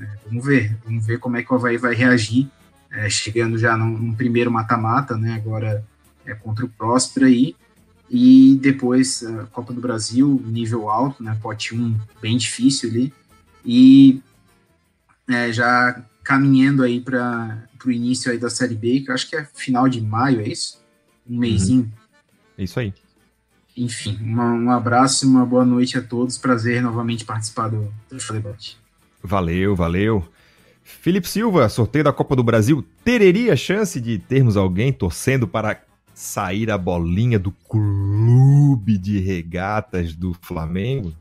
É, vamos ver, vamos ver como é que o Havaí vai reagir, é, chegando já num, num primeiro mata-mata, né? Agora é contra o Próspera aí. E depois a Copa do Brasil, nível alto, né? Pote 1 bem difícil ali. E é, já caminhando aí para o início aí da Série B, que eu acho que é final de maio, é isso? Um mêsinho. Uhum. Isso aí. Enfim, uma, um abraço e uma boa noite a todos. Prazer novamente participar do, do debate. Valeu, valeu. Felipe Silva, sorteio da Copa do Brasil, teria chance de termos alguém torcendo para sair a bolinha do clube de regatas do Flamengo?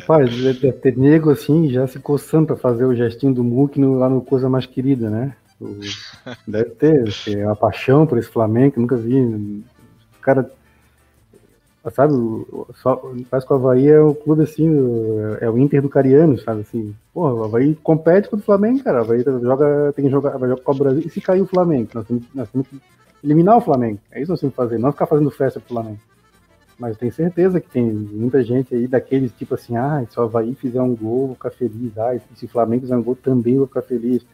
Rapaz, deve ter nego assim, já se coçando para fazer o gestinho do Muque no, lá no Coisa Mais Querida, né? Deve ter, é uma paixão por esse Flamengo, nunca vi. O cara, sabe, só, parece que o Havaí é o clube assim, é o Inter do Cariano, sabe assim. Porra, o Havaí compete com o Flamengo, cara. O Havaí joga, tem que jogar, vai jogar com o Brasil. E se cair o Flamengo? Nós temos, nós temos que eliminar o Flamengo. É isso que nós temos que fazer, não ficar fazendo festa pro Flamengo. Mas tenho certeza que tem muita gente aí daqueles tipo assim, ah, se o Havaí fizer um gol, vou ficar feliz. Ah, se o Flamengo fizer um gol, também vou ficar feliz.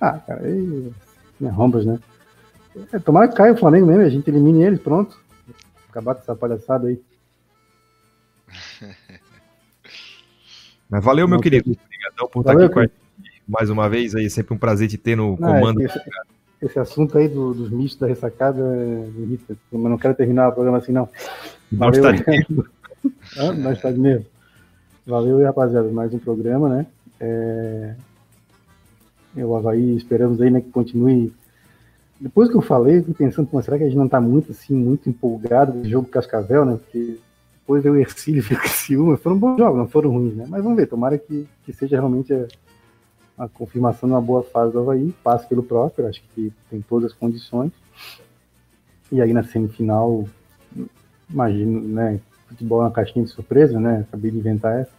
Ah, cara, aí, né, rombas, né? É, tomara que caia o Flamengo mesmo, a gente elimine eles, pronto. Acabar com essa palhaçada aí. Mas valeu, meu querido. Obrigadão por valeu, estar aqui com a gente mais uma vez aí. Sempre um prazer te ter no é comando. É esse, esse, assunto aí do, dos mitos da ressacada Mas não quero terminar o programa assim, não. Valeu. Está mesmo. ah, nós está mesmo. Valeu, rapaziada. Mais um programa, né? É... Eu, Havaí, esperamos aí né, que continue. Depois que eu falei, eu pensando, será que a gente não está muito assim, muito empolgado com o jogo Cascavel, né? Porque depois eu Ercílio e Criciúma foram bons jogos, não foram ruins, né? Mas vamos ver, tomara que, que seja realmente a, a confirmação de uma boa fase do Havaí, passe pelo próprio, acho que tem todas as condições. E aí na semifinal, imagino, né? Futebol é uma caixinha de surpresa, né? Acabei de inventar essa.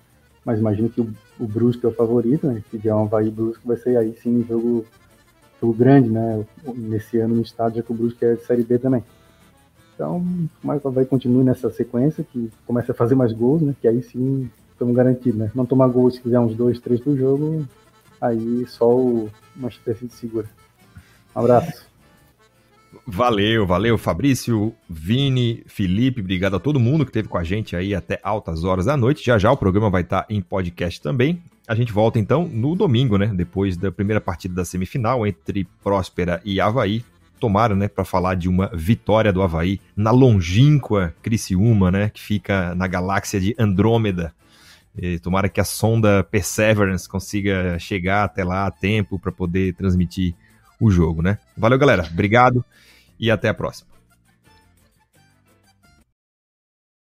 Mas imagino que o, o Brusque é o favorito, né? Se vier um Havaí Brusque, vai ser aí sim um jogo, jogo grande, né? Nesse ano no estádio, já que o Brusque é de Série B também. Então, mas vai continuar nessa sequência, que começa a fazer mais gols, né? Que aí sim estamos garantidos, né? Não tomar gols se quiser uns dois, três por jogo, aí só o Manchester City segura. Um abraço. Valeu, valeu, Fabrício, Vini, Felipe, obrigado a todo mundo que esteve com a gente aí até altas horas da noite. Já já o programa vai estar em podcast também. A gente volta então no domingo, né? Depois da primeira partida da semifinal entre Próspera e Havaí. tomara, né, para falar de uma vitória do Havaí na longínqua Criciúma, né, que fica na galáxia de Andrômeda. E tomara que a sonda Perseverance consiga chegar até lá a tempo para poder transmitir o jogo, né? Valeu, galera. Obrigado e até a próxima.